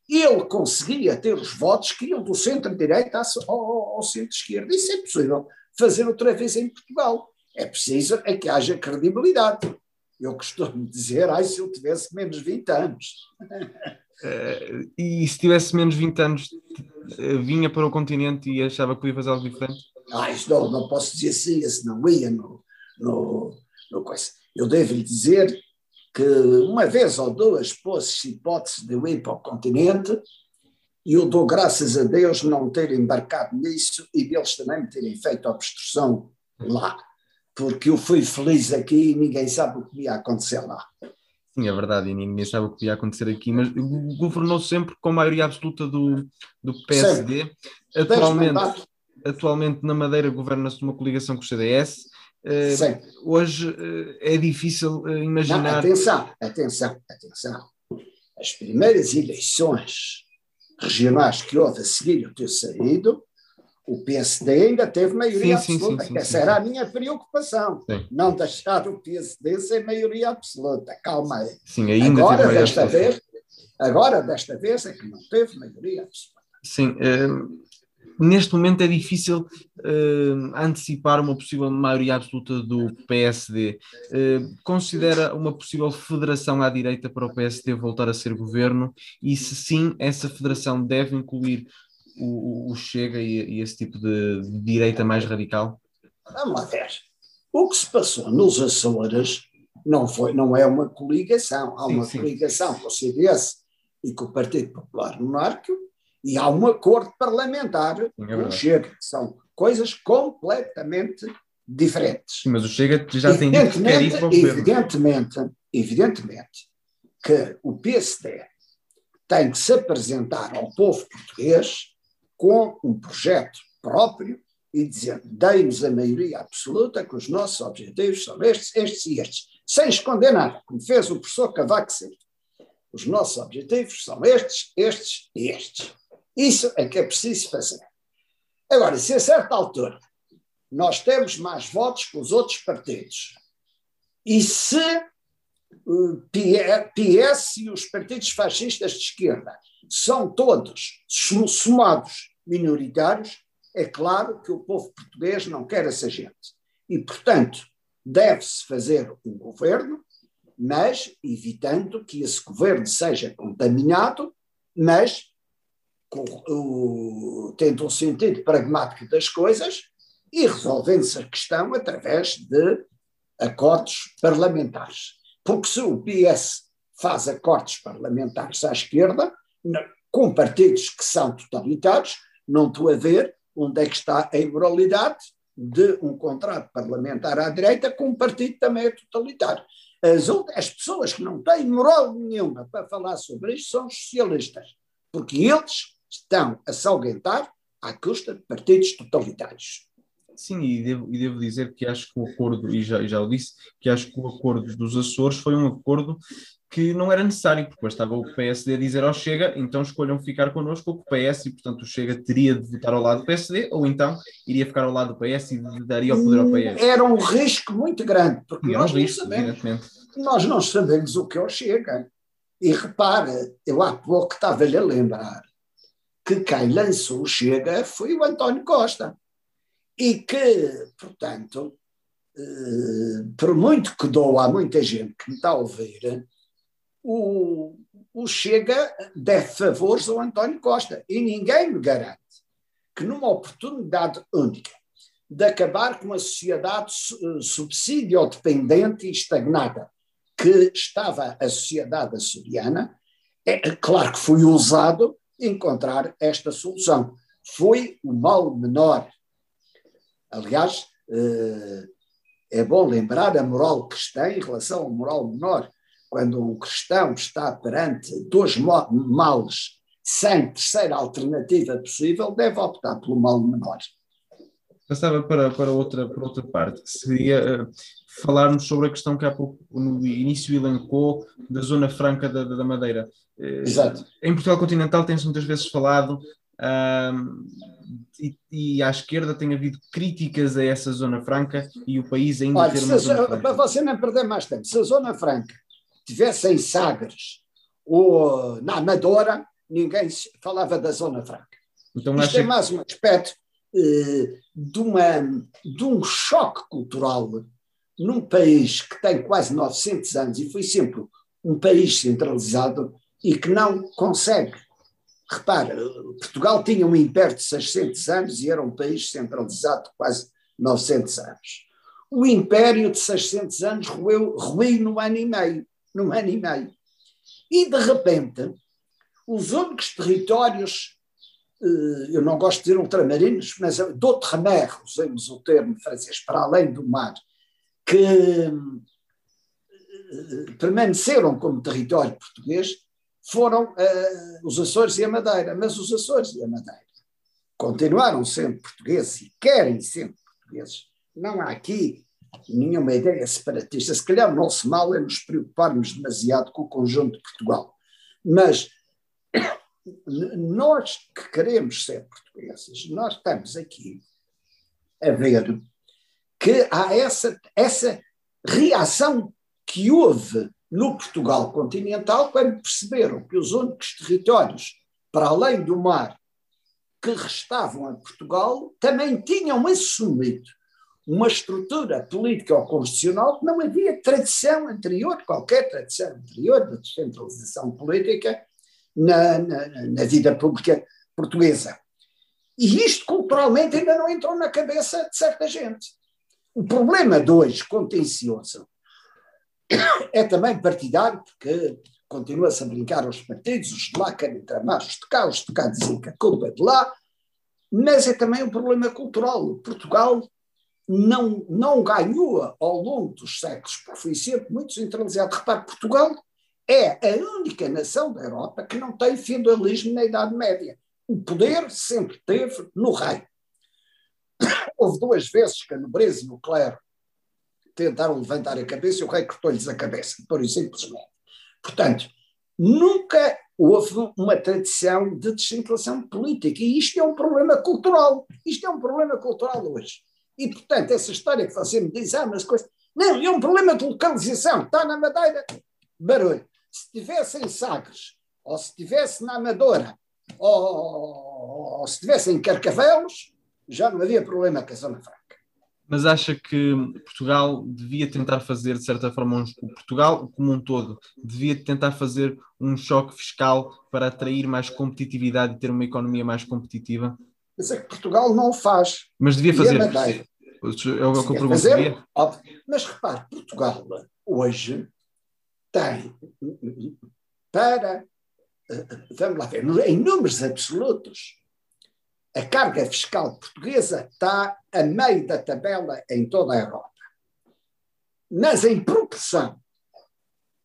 B: ele conseguia ter os votos que iam do centro-direita ao, ao centro-esquerda. Isso é possível fazer outra vez em Portugal. É preciso é que haja credibilidade. Eu costumo dizer, ai, se eu tivesse menos 20 anos.
A: Uh, e se tivesse menos 20 anos, vinha para o continente e achava que ia fazer algo diferente?
B: Ah, isso não, não posso dizer assim, esse não ia no, no, no coisa. Eu devo lhe dizer que uma vez ou duas pôs hipótese de eu ir para o continente e eu dou graças a Deus não ter embarcado nisso e deles também me terem feito obstrução lá porque eu fui feliz aqui e ninguém sabe o que ia acontecer lá.
A: Sim, é verdade, e ninguém sabe o que ia acontecer aqui, mas governou sempre com maioria absoluta do, do PSD. Sempre. Atualmente, atualmente na Madeira governa-se uma coligação com o CDS. Uh, hoje uh, é difícil uh, imaginar. Não,
B: atenção, atenção, atenção. As primeiras eleições regionais que houve a seguir o ter saído o PSD ainda teve maioria sim, absoluta. Sim, sim, Essa era a minha preocupação. Não deixar o PSD sem maioria absoluta. Calma aí.
A: Sim, ainda
B: agora,
A: teve
B: desta vez, agora, desta vez, é que não teve maioria absoluta.
A: Sim. Uh, neste momento é difícil uh, antecipar uma possível maioria absoluta do PSD. Uh, considera uma possível federação à direita para o PSD voltar a ser governo? E se sim, essa federação deve incluir o, o Chega e, e, esse tipo de, de direita mais radical?
B: Vamos lá ver. O que se passou nos Açores não, foi, não é uma coligação. Há sim, uma sim. coligação com o CDS e com o Partido Popular Monárquico e há um acordo parlamentar sim, é com o Chega, são coisas completamente diferentes.
A: Sim, mas o Chega já tem dito que quer ir para o
B: evidentemente, evidentemente que o PSD tem que se apresentar ao povo português com um projeto próprio e dizer, dei-nos a maioria absoluta que os nossos objetivos são estes, estes e estes, sem esconder nada, como fez o professor Cavaco Silva. Os nossos objetivos são estes, estes e estes. Isso é que é preciso fazer. Agora, se a certa altura nós temos mais votos que os outros partidos, e se PS e os partidos fascistas de esquerda são todos somados minoritários, é claro que o povo português não quer essa gente. E, portanto, deve-se fazer um governo, mas evitando que esse governo seja contaminado, mas com, o, tendo um sentido pragmático das coisas e resolvendo-se a questão através de acordos parlamentares. Porque se o PS faz acordos parlamentares à esquerda, com partidos que são totalitários, não estou a ver onde é que está a imoralidade de um contrato parlamentar à direita com um partido também é totalitário. As, as pessoas que não têm moral nenhuma para falar sobre isto são os socialistas, porque eles estão a salguentar à custa de partidos totalitários.
A: Sim, e devo, e devo, dizer que acho que o acordo, e já, já o disse, que acho que o acordo dos Açores foi um acordo que não era necessário, porque bastava o PSD dizer ao Chega, então escolham ficar connosco o PS, e portanto o Chega teria de votar ao lado do PSD, ou então iria ficar ao lado do PS e daria o poder ao PS.
B: Era um risco muito grande, porque nós, um risco, não sabemos, nós não sabemos o que é o Chega. E repara, eu há pouco estava-lhe a lembrar que quem lançou o Chega foi o António Costa. E que, portanto, eh, por muito que dou a muita gente que me está a ouvir, o, o Chega deve favores ao António Costa. E ninguém me garante que numa oportunidade única de acabar com uma sociedade subsídio dependente e estagnada que estava a sociedade açoriana, é claro que foi ousado encontrar esta solução. Foi o mal menor. Aliás, eh, é bom lembrar a moral cristã em relação à moral menor quando um cristão está perante dois males sem terceira alternativa possível, deve optar pelo mal menor.
A: Passava para, para, outra, para outra parte, que seria uh, falarmos sobre a questão que há pouco no início elencou da Zona Franca da, da Madeira.
B: Uh, Exato.
A: Em Portugal continental tem-se muitas vezes falado uh, e, e, à esquerda tem havido críticas a essa Zona Franca e o país ainda
B: Olha, ter uma Zona Franca. Para você não perder mais tempo, se a Zona Franca tivesse em Sagres ou na Amadora, ninguém falava da Zona Franca. Então, Isto é mais um aspecto eh, de, uma, de um choque cultural num país que tem quase 900 anos e foi sempre um país centralizado e que não consegue. Repara, Portugal tinha um império de 600 anos e era um país centralizado de quase 900 anos. O império de 600 anos ruiu, ruiu no ano e meio num ano e meio. E, de repente, os únicos territórios, eh, eu não gosto de dizer ultramarinos, mas d'outre-mer, usemos o termo francês, para além do mar, que eh, permaneceram como território português, foram uh, os Açores e a Madeira. Mas os Açores e a Madeira continuaram sendo portugueses e querem ser portugueses. Não há aqui nenhuma ideia separatista. Se calhar o nosso mal é nos preocuparmos demasiado com o conjunto de Portugal. Mas nós que queremos ser portugueses, nós estamos aqui a ver que há essa, essa reação que houve no Portugal continental quando perceberam que os únicos territórios para além do mar que restavam a Portugal também tinham assumido uma estrutura política ou constitucional que não havia tradição anterior, qualquer tradição anterior de descentralização política na, na, na vida pública portuguesa. E isto culturalmente ainda não entrou na cabeça de certa gente. O problema de hoje, contencioso, é também partidário, porque continua-se a brincar aos partidos, os de lá querem tramar os de cá, os de cá dizem que a culpa é de lá, mas é também um problema cultural. Portugal não, não ganhou ao longo dos séculos, porque foi sempre muito centralizado. Repare, Portugal é a única nação da Europa que não tem feudalismo na Idade Média. O poder sempre teve no rei. Houve duas vezes que a nobreza e o clero tentaram levantar a cabeça e o rei cortou-lhes a cabeça, por simplesmente. Portanto, nunca houve uma tradição de descentralização política e isto é um problema cultural. Isto é um problema cultural hoje. E, portanto, essa história que você me diz, ah, mas coisas. Não, é um problema de localização. Está na Madeira, barulho. Se estivesse em Sagres, ou se estivesse na Amadora, ou, ou se estivesse em Carcavelos, já não havia problema com a Zona Franca.
A: Mas acha que Portugal devia tentar fazer, de certa forma, um, Portugal como um todo, devia tentar fazer um choque fiscal para atrair mais competitividade e ter uma economia mais competitiva?
B: Mas é que Portugal não o faz.
A: Mas devia fazer. É o que eu pergunto. Fazer,
B: mas repare, Portugal hoje tem para, vamos lá ver, em números absolutos, a carga fiscal portuguesa está a meio da tabela em toda a Europa. Mas em proporção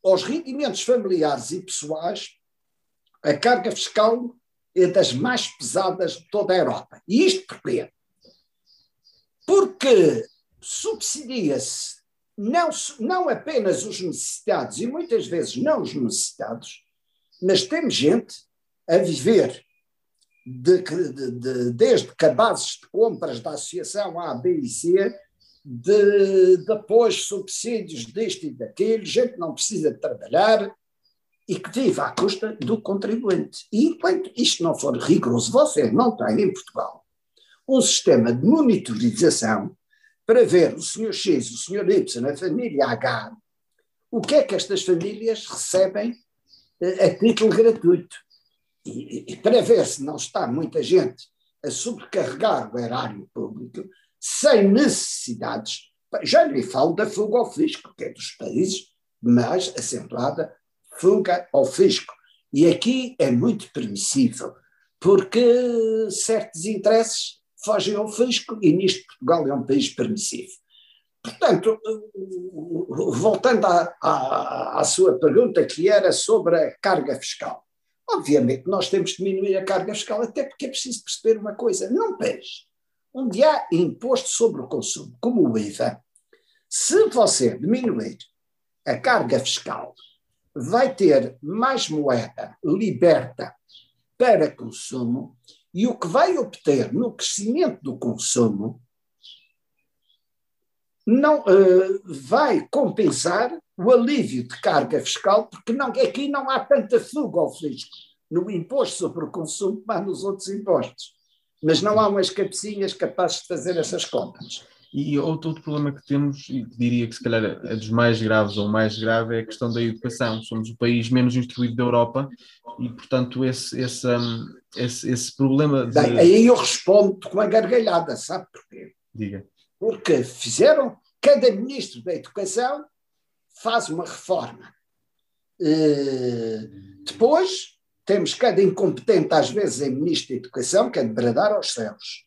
B: aos rendimentos familiares e pessoais, a carga fiscal é das mais pesadas de toda a Europa. E isto porquê? Porque subsidia-se não, não apenas os necessitados, e muitas vezes não os necessitados, mas temos gente a viver de, de, de, desde cabazes de compras da associação A, B e C, de, depois subsídios disto e daquilo, gente que não precisa de trabalhar, e que vive à custa do contribuinte. E enquanto isto não for rigoroso, você não tem em Portugal um sistema de monitorização para ver o senhor X, o senhor Y, a família H, o que é que estas famílias recebem eh, a título gratuito. E, e, para ver se não está muita gente a sobrecarregar o erário público sem necessidades. Já lhe falo da fuga ao fisco, que é dos países mais acentuada fuga ao fisco. E aqui é muito permissível, porque certos interesses fogem ao fisco e nisto Portugal é um país permissivo. Portanto, voltando à, à, à, sua pergunta, que era sobre a carga fiscal. Obviamente, nós temos que diminuir a carga fiscal, até porque é preciso perceber uma coisa: num país onde há imposto sobre o consumo, como o IVA, se você diminuir a carga fiscal vai ter mais moeda liberta para consumo e o que vai obter no crescimento do consumo não uh, vai compensar o alívio de carga fiscal, porque não, aqui não há tanta fuga ao fisco no imposto sobre o consumo como há nos outros impostos. Mas não há umas cabecinhas capazes de fazer essas contas.
A: E outro, outro problema que temos, e diria que se calhar é dos mais graves ou mais grave, é a questão da educação. Somos o país menos instruído da Europa e, portanto, esse, esse, um, esse, esse problema. De...
B: Bem, aí eu respondo com uma gargalhada, sabe porquê?
A: Diga.
B: Porque fizeram, cada ministro da Educação faz uma reforma. Uh, depois temos cada incompetente, às vezes, em ministro da Educação, que é de bradar aos céus.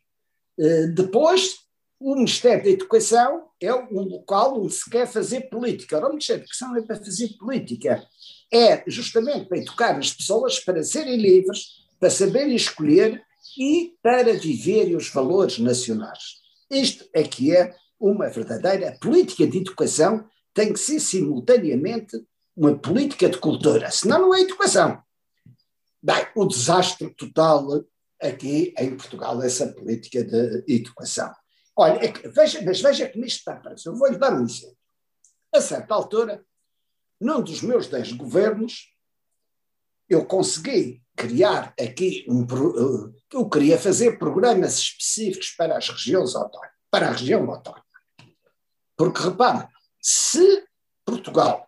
B: Uh, depois o Ministério da Educação é um local onde se quer fazer política. Ora, o Ministério da Educação é para fazer política. É justamente para educar as pessoas para serem livres, para saberem escolher e para viverem os valores nacionais. Isto é que é uma verdadeira política de educação, tem que ser simultaneamente uma política de cultura, senão não é educação. Bem, o desastre total aqui em Portugal, essa política de educação. Olha, é veja, mas veja como isto está para Eu vou-lhe dar um exemplo. A certa altura, num dos meus dez governos, eu consegui criar aqui um. Eh, eu queria fazer programas específicos para as regiões autónomas, para a região autónoma. Porque, repara, se Portugal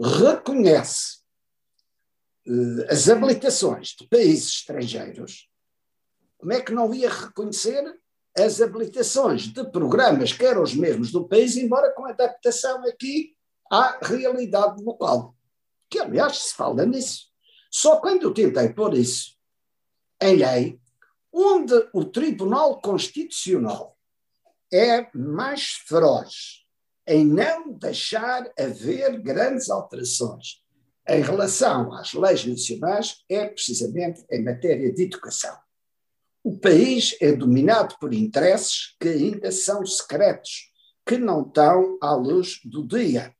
B: reconhece uh, as habilitações de países estrangeiros, como é que não ia reconhecer as habilitações de programas que eram os mesmos do país, embora com adaptação aqui à realidade local? Que, aliás, se fala nisso. Só quando eu tentei pôr isso em lei, onde o Tribunal Constitucional é mais feroz em não deixar haver grandes alterações em relação às leis nacionais é precisamente em matéria de educação. O país é dominado por interesses que ainda são secretos, que não estão à luz do dia.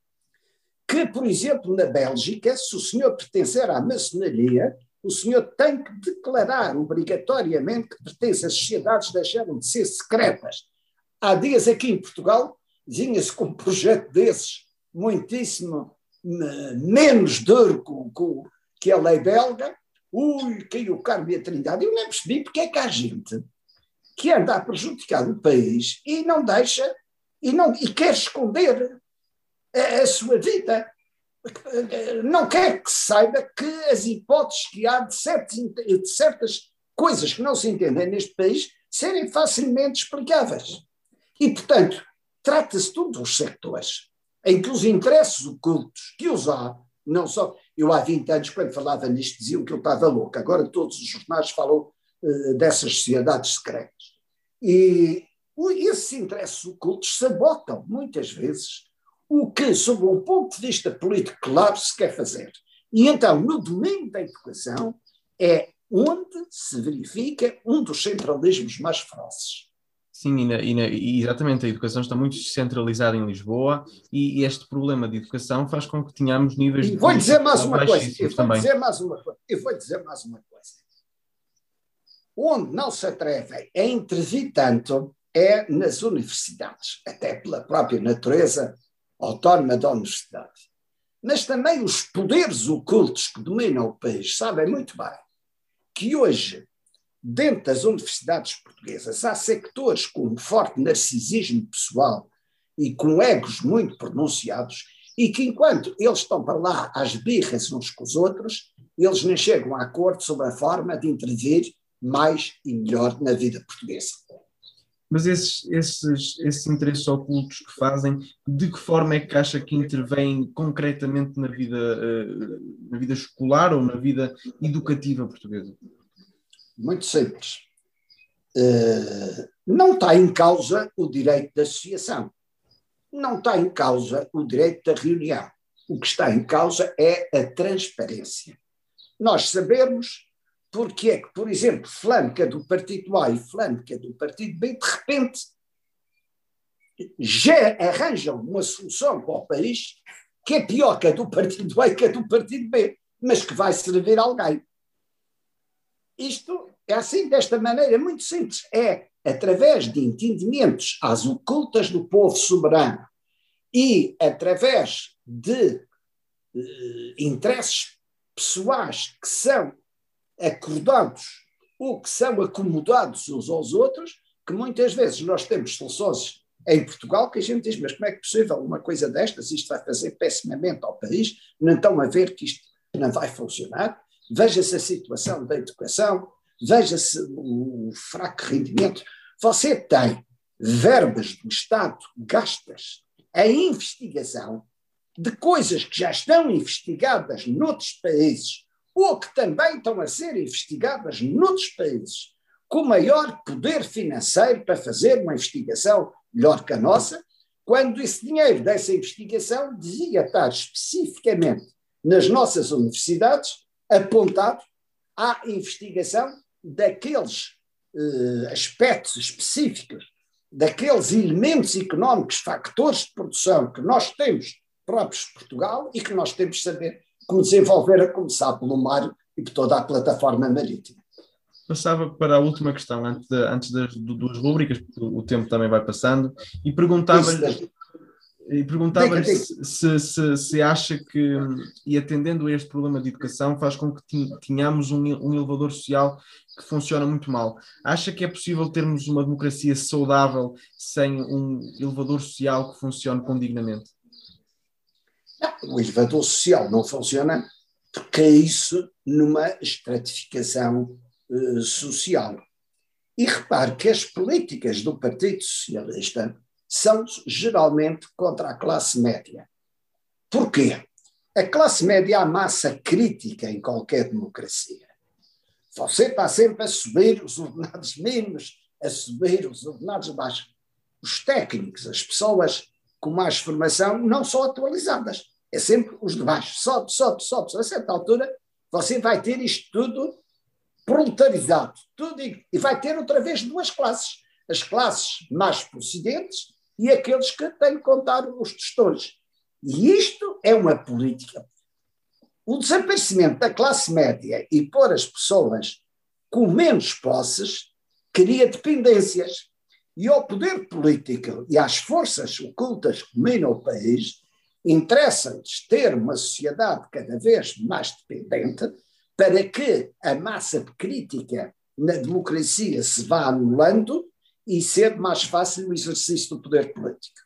B: Que, por exemplo, na Bélgica, se o senhor pertencer à maçonaria, o senhor tem que declarar obrigatoriamente que pertence às sociedades deixaram de ser secretas. Há dias aqui em Portugal vinha-se com um projeto desses, muitíssimo menos duro que a lei belga, ui, caiu o Carmo e a Trindade. Eu nem percebi porque é que há gente que anda a prejudicar o país e não deixa, e, não, e quer esconder a, a sua vida. Não quer que se saiba que as hipóteses que há de, certos, de certas coisas que não se entendem neste país serem facilmente explicáveis. E, portanto, trata-se de um dos sectores em que os interesses ocultos que os há, não só. Eu há 20 anos, quando falava nisto, diziam que eu estava louco. Agora todos os jornais falam uh, dessas sociedades secretas. E esses interesses ocultos sabotam, muitas vezes, o que, sob um ponto de vista político claro, se quer fazer. E então, no domínio da educação, é onde se verifica um dos centralismos mais ferozes.
A: Sim, e, na, e, na, e, exatamente, a educação está muito centralizada em Lisboa e, e, este problema de educação faz com que tenhamos níveis
B: e vou dizer mais uma coisa, eu vou também. dizer mais uma coisa, eu vou dizer mais uma coisa. Onde não se atrevem a intervir tanto é nas universidades, até pela própria natureza autónoma da universidade. Mas também os poderes ocultos que dominam o país sabem muito bem que hoje dentro das universidades portuguesas há sectores com forte narcisismo pessoal e com egos muito pronunciados e que enquanto eles estão para lá às birras uns com os outros, eles nem chegam a acordo sobre a forma de intervir mais e melhor na vida portuguesa.
A: Mas esses, esses, esses interesses ocultos que fazem, de que forma é que acha que intervêm concretamente na vida, eh, na vida escolar ou na vida educativa portuguesa?
B: Muito simples. Uh, não está em causa o direito da associação, não está em causa o direito da reunião. O que está em causa é a transparência. Nós sabemos porque é que, por exemplo, flanca do partido A e flanca do partido B, de repente, já arranjam uma solução para o país que é pior que a do partido A e que a do partido B, mas que vai servir a alguém. Isto é assim, desta maneira, muito simples. É através de entendimentos às ocultas do povo soberano e através de eh, interesses pessoais que são acordados ou que são acomodados uns aos outros, que muitas vezes nós temos soluções em Portugal que a gente diz, mas como é que é possível uma coisa destas, isto vai fazer pessimamente ao país, não estão a ver que isto não vai funcionar? Veja-se a situação da educação, veja-se o fraco rendimento. Você tem verbas do Estado gastas em investigação de coisas que já estão investigadas noutros países ou que também estão a ser investigadas noutros países com maior poder financeiro para fazer uma investigação melhor que a nossa, quando esse dinheiro dessa investigação devia estar especificamente nas nossas universidades apontado à investigação daqueles uh, aspectos específicos, daqueles elementos económicos, factores de produção que nós temos próprios de Portugal e que nós temos de saber como desenvolver, a começar pelo mar e por toda a plataforma marítima.
A: Passava para a última questão, antes, de, antes das duas rubricas, porque o tempo também vai passando, e perguntava-lhe E perguntava-lhe se, se, se, se, acha que, e atendendo a este problema de educação, faz com que tenhamos um, um elevador social que funciona muito mal. Acha que é possível termos uma democracia saudável sem um elevador social que funcione condignamente?
B: Não, o elevador social não funciona porque é isso numa estratificação uh, social. E repare que as políticas do Partido Socialista são geralmente contra a classe média. Porquê? A classe média é a massa crítica em qualquer democracia. Você está sempre a subir os ordenados mínimos, a subir os ordenados baixos. Os técnicos, as pessoas com mais formação, não são atualizadas. É sempre os de baixo. Sobe, sobe, sobe. A certa altura, você vai ter isto tudo proletarizado. Tudo, e vai ter outra vez duas classes. As classes mais procedentes e aqueles que têm que contar os gestores. E isto é uma política. O desaparecimento da classe média e pôr as pessoas com menos posses cria dependências. E ao poder político e às forças ocultas que dominam o país, interessa-lhes ter uma sociedade cada vez mais dependente para que a massa crítica na democracia se vá anulando e ser mais fácil o exercício do poder político.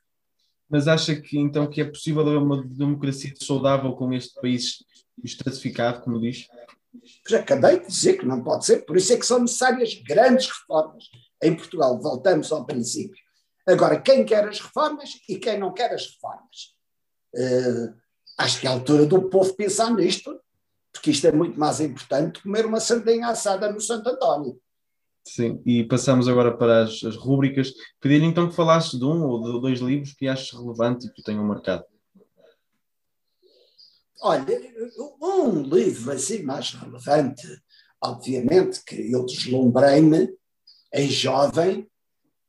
A: Mas acha que então que é possível haver uma democracia saudável com este país estratificado, como diz?
B: Já acabei de dizer que não pode ser, por isso é que são necessárias grandes reformas em Portugal. Voltamos ao princípio. Agora, quem quer as reformas e quem não quer as reformas? Uh, acho que é a altura do povo pensar nisto, porque isto é muito mais importante que comer uma sardinha assada no Santo António.
A: Sim, e passamos agora para as, as rúbricas. Pedir então que falasses de um ou de dois livros que achas relevante e que tenham marcado.
B: Olha, um livro assim mais relevante, obviamente que eu deslumbrei-me em jovem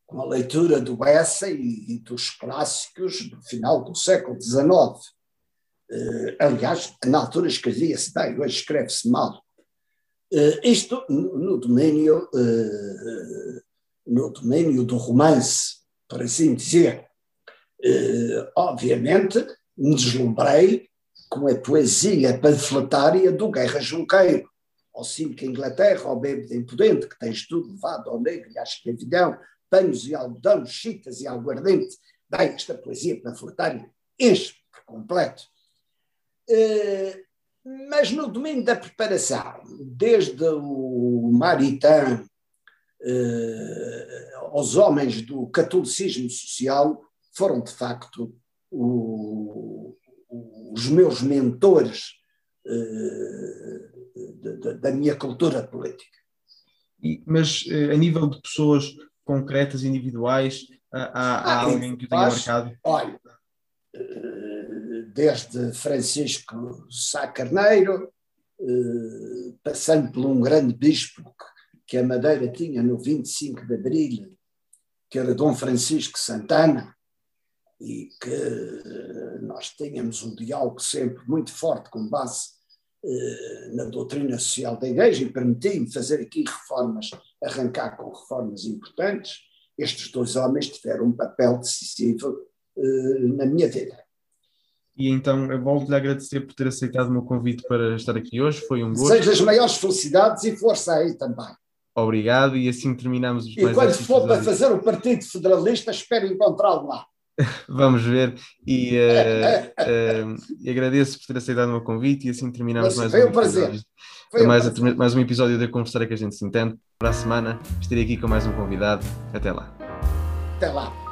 B: com a leitura do Essa e, e, dos clássicos do final do século XIX. Uh, aliás, na altura escrevia-se bem, hoje escreve-se mal. Uh, isto no, domínio, uh, no domínio do romance, por assim dizer. Uh, obviamente, me deslumbrei com a poesia panfletária do Guerra Junqueiro, ao cinco Inglaterra, ao bêbado impudente, que tens tudo levado ao negro e à escravidão, panos e algodão, chitas e aguardente. Bem, esta poesia panfletária enche por completo. Uh, mas no domínio da preparação, desde o Maritain eh, aos homens do catolicismo social, foram de facto o, os meus mentores eh, da, da minha cultura política.
A: E, mas eh, a nível de pessoas concretas, individuais, há, há ah, alguém que tenha marcado?
B: Olha, desde Francisco Sá Carneiro, eh, passando por um grande bispo que a Madeira tinha no 25 de Abril, que era Dom Francisco Santana, e que nós tínhamos um diálogo sempre muito forte com base eh, na doutrina social da Igreja e permitia-me fazer aqui reformas, arrancar com reformas importantes. Estes dois homens tiveram um papel decisivo eh, na minha vida.
A: E então eu volto-lhe a agradecer por ter aceitado o meu convite para estar aqui hoje. Foi um gosto.
B: Seja as maiores felicidades e força aí também.
A: Obrigado, e assim terminamos os
B: E quando for para fazer o Partido Federalista, espero encontrá-lo lá.
A: Vamos ver. E, uh, uh, agradeço por ter aceitado o meu convite e assim terminamos Mas, mais um, um prazer. Foi mais, um prazer. mais um episódio de Conversar que a gente se entende. Para a semana estarei aqui com mais um convidado. Até lá.
B: Até lá.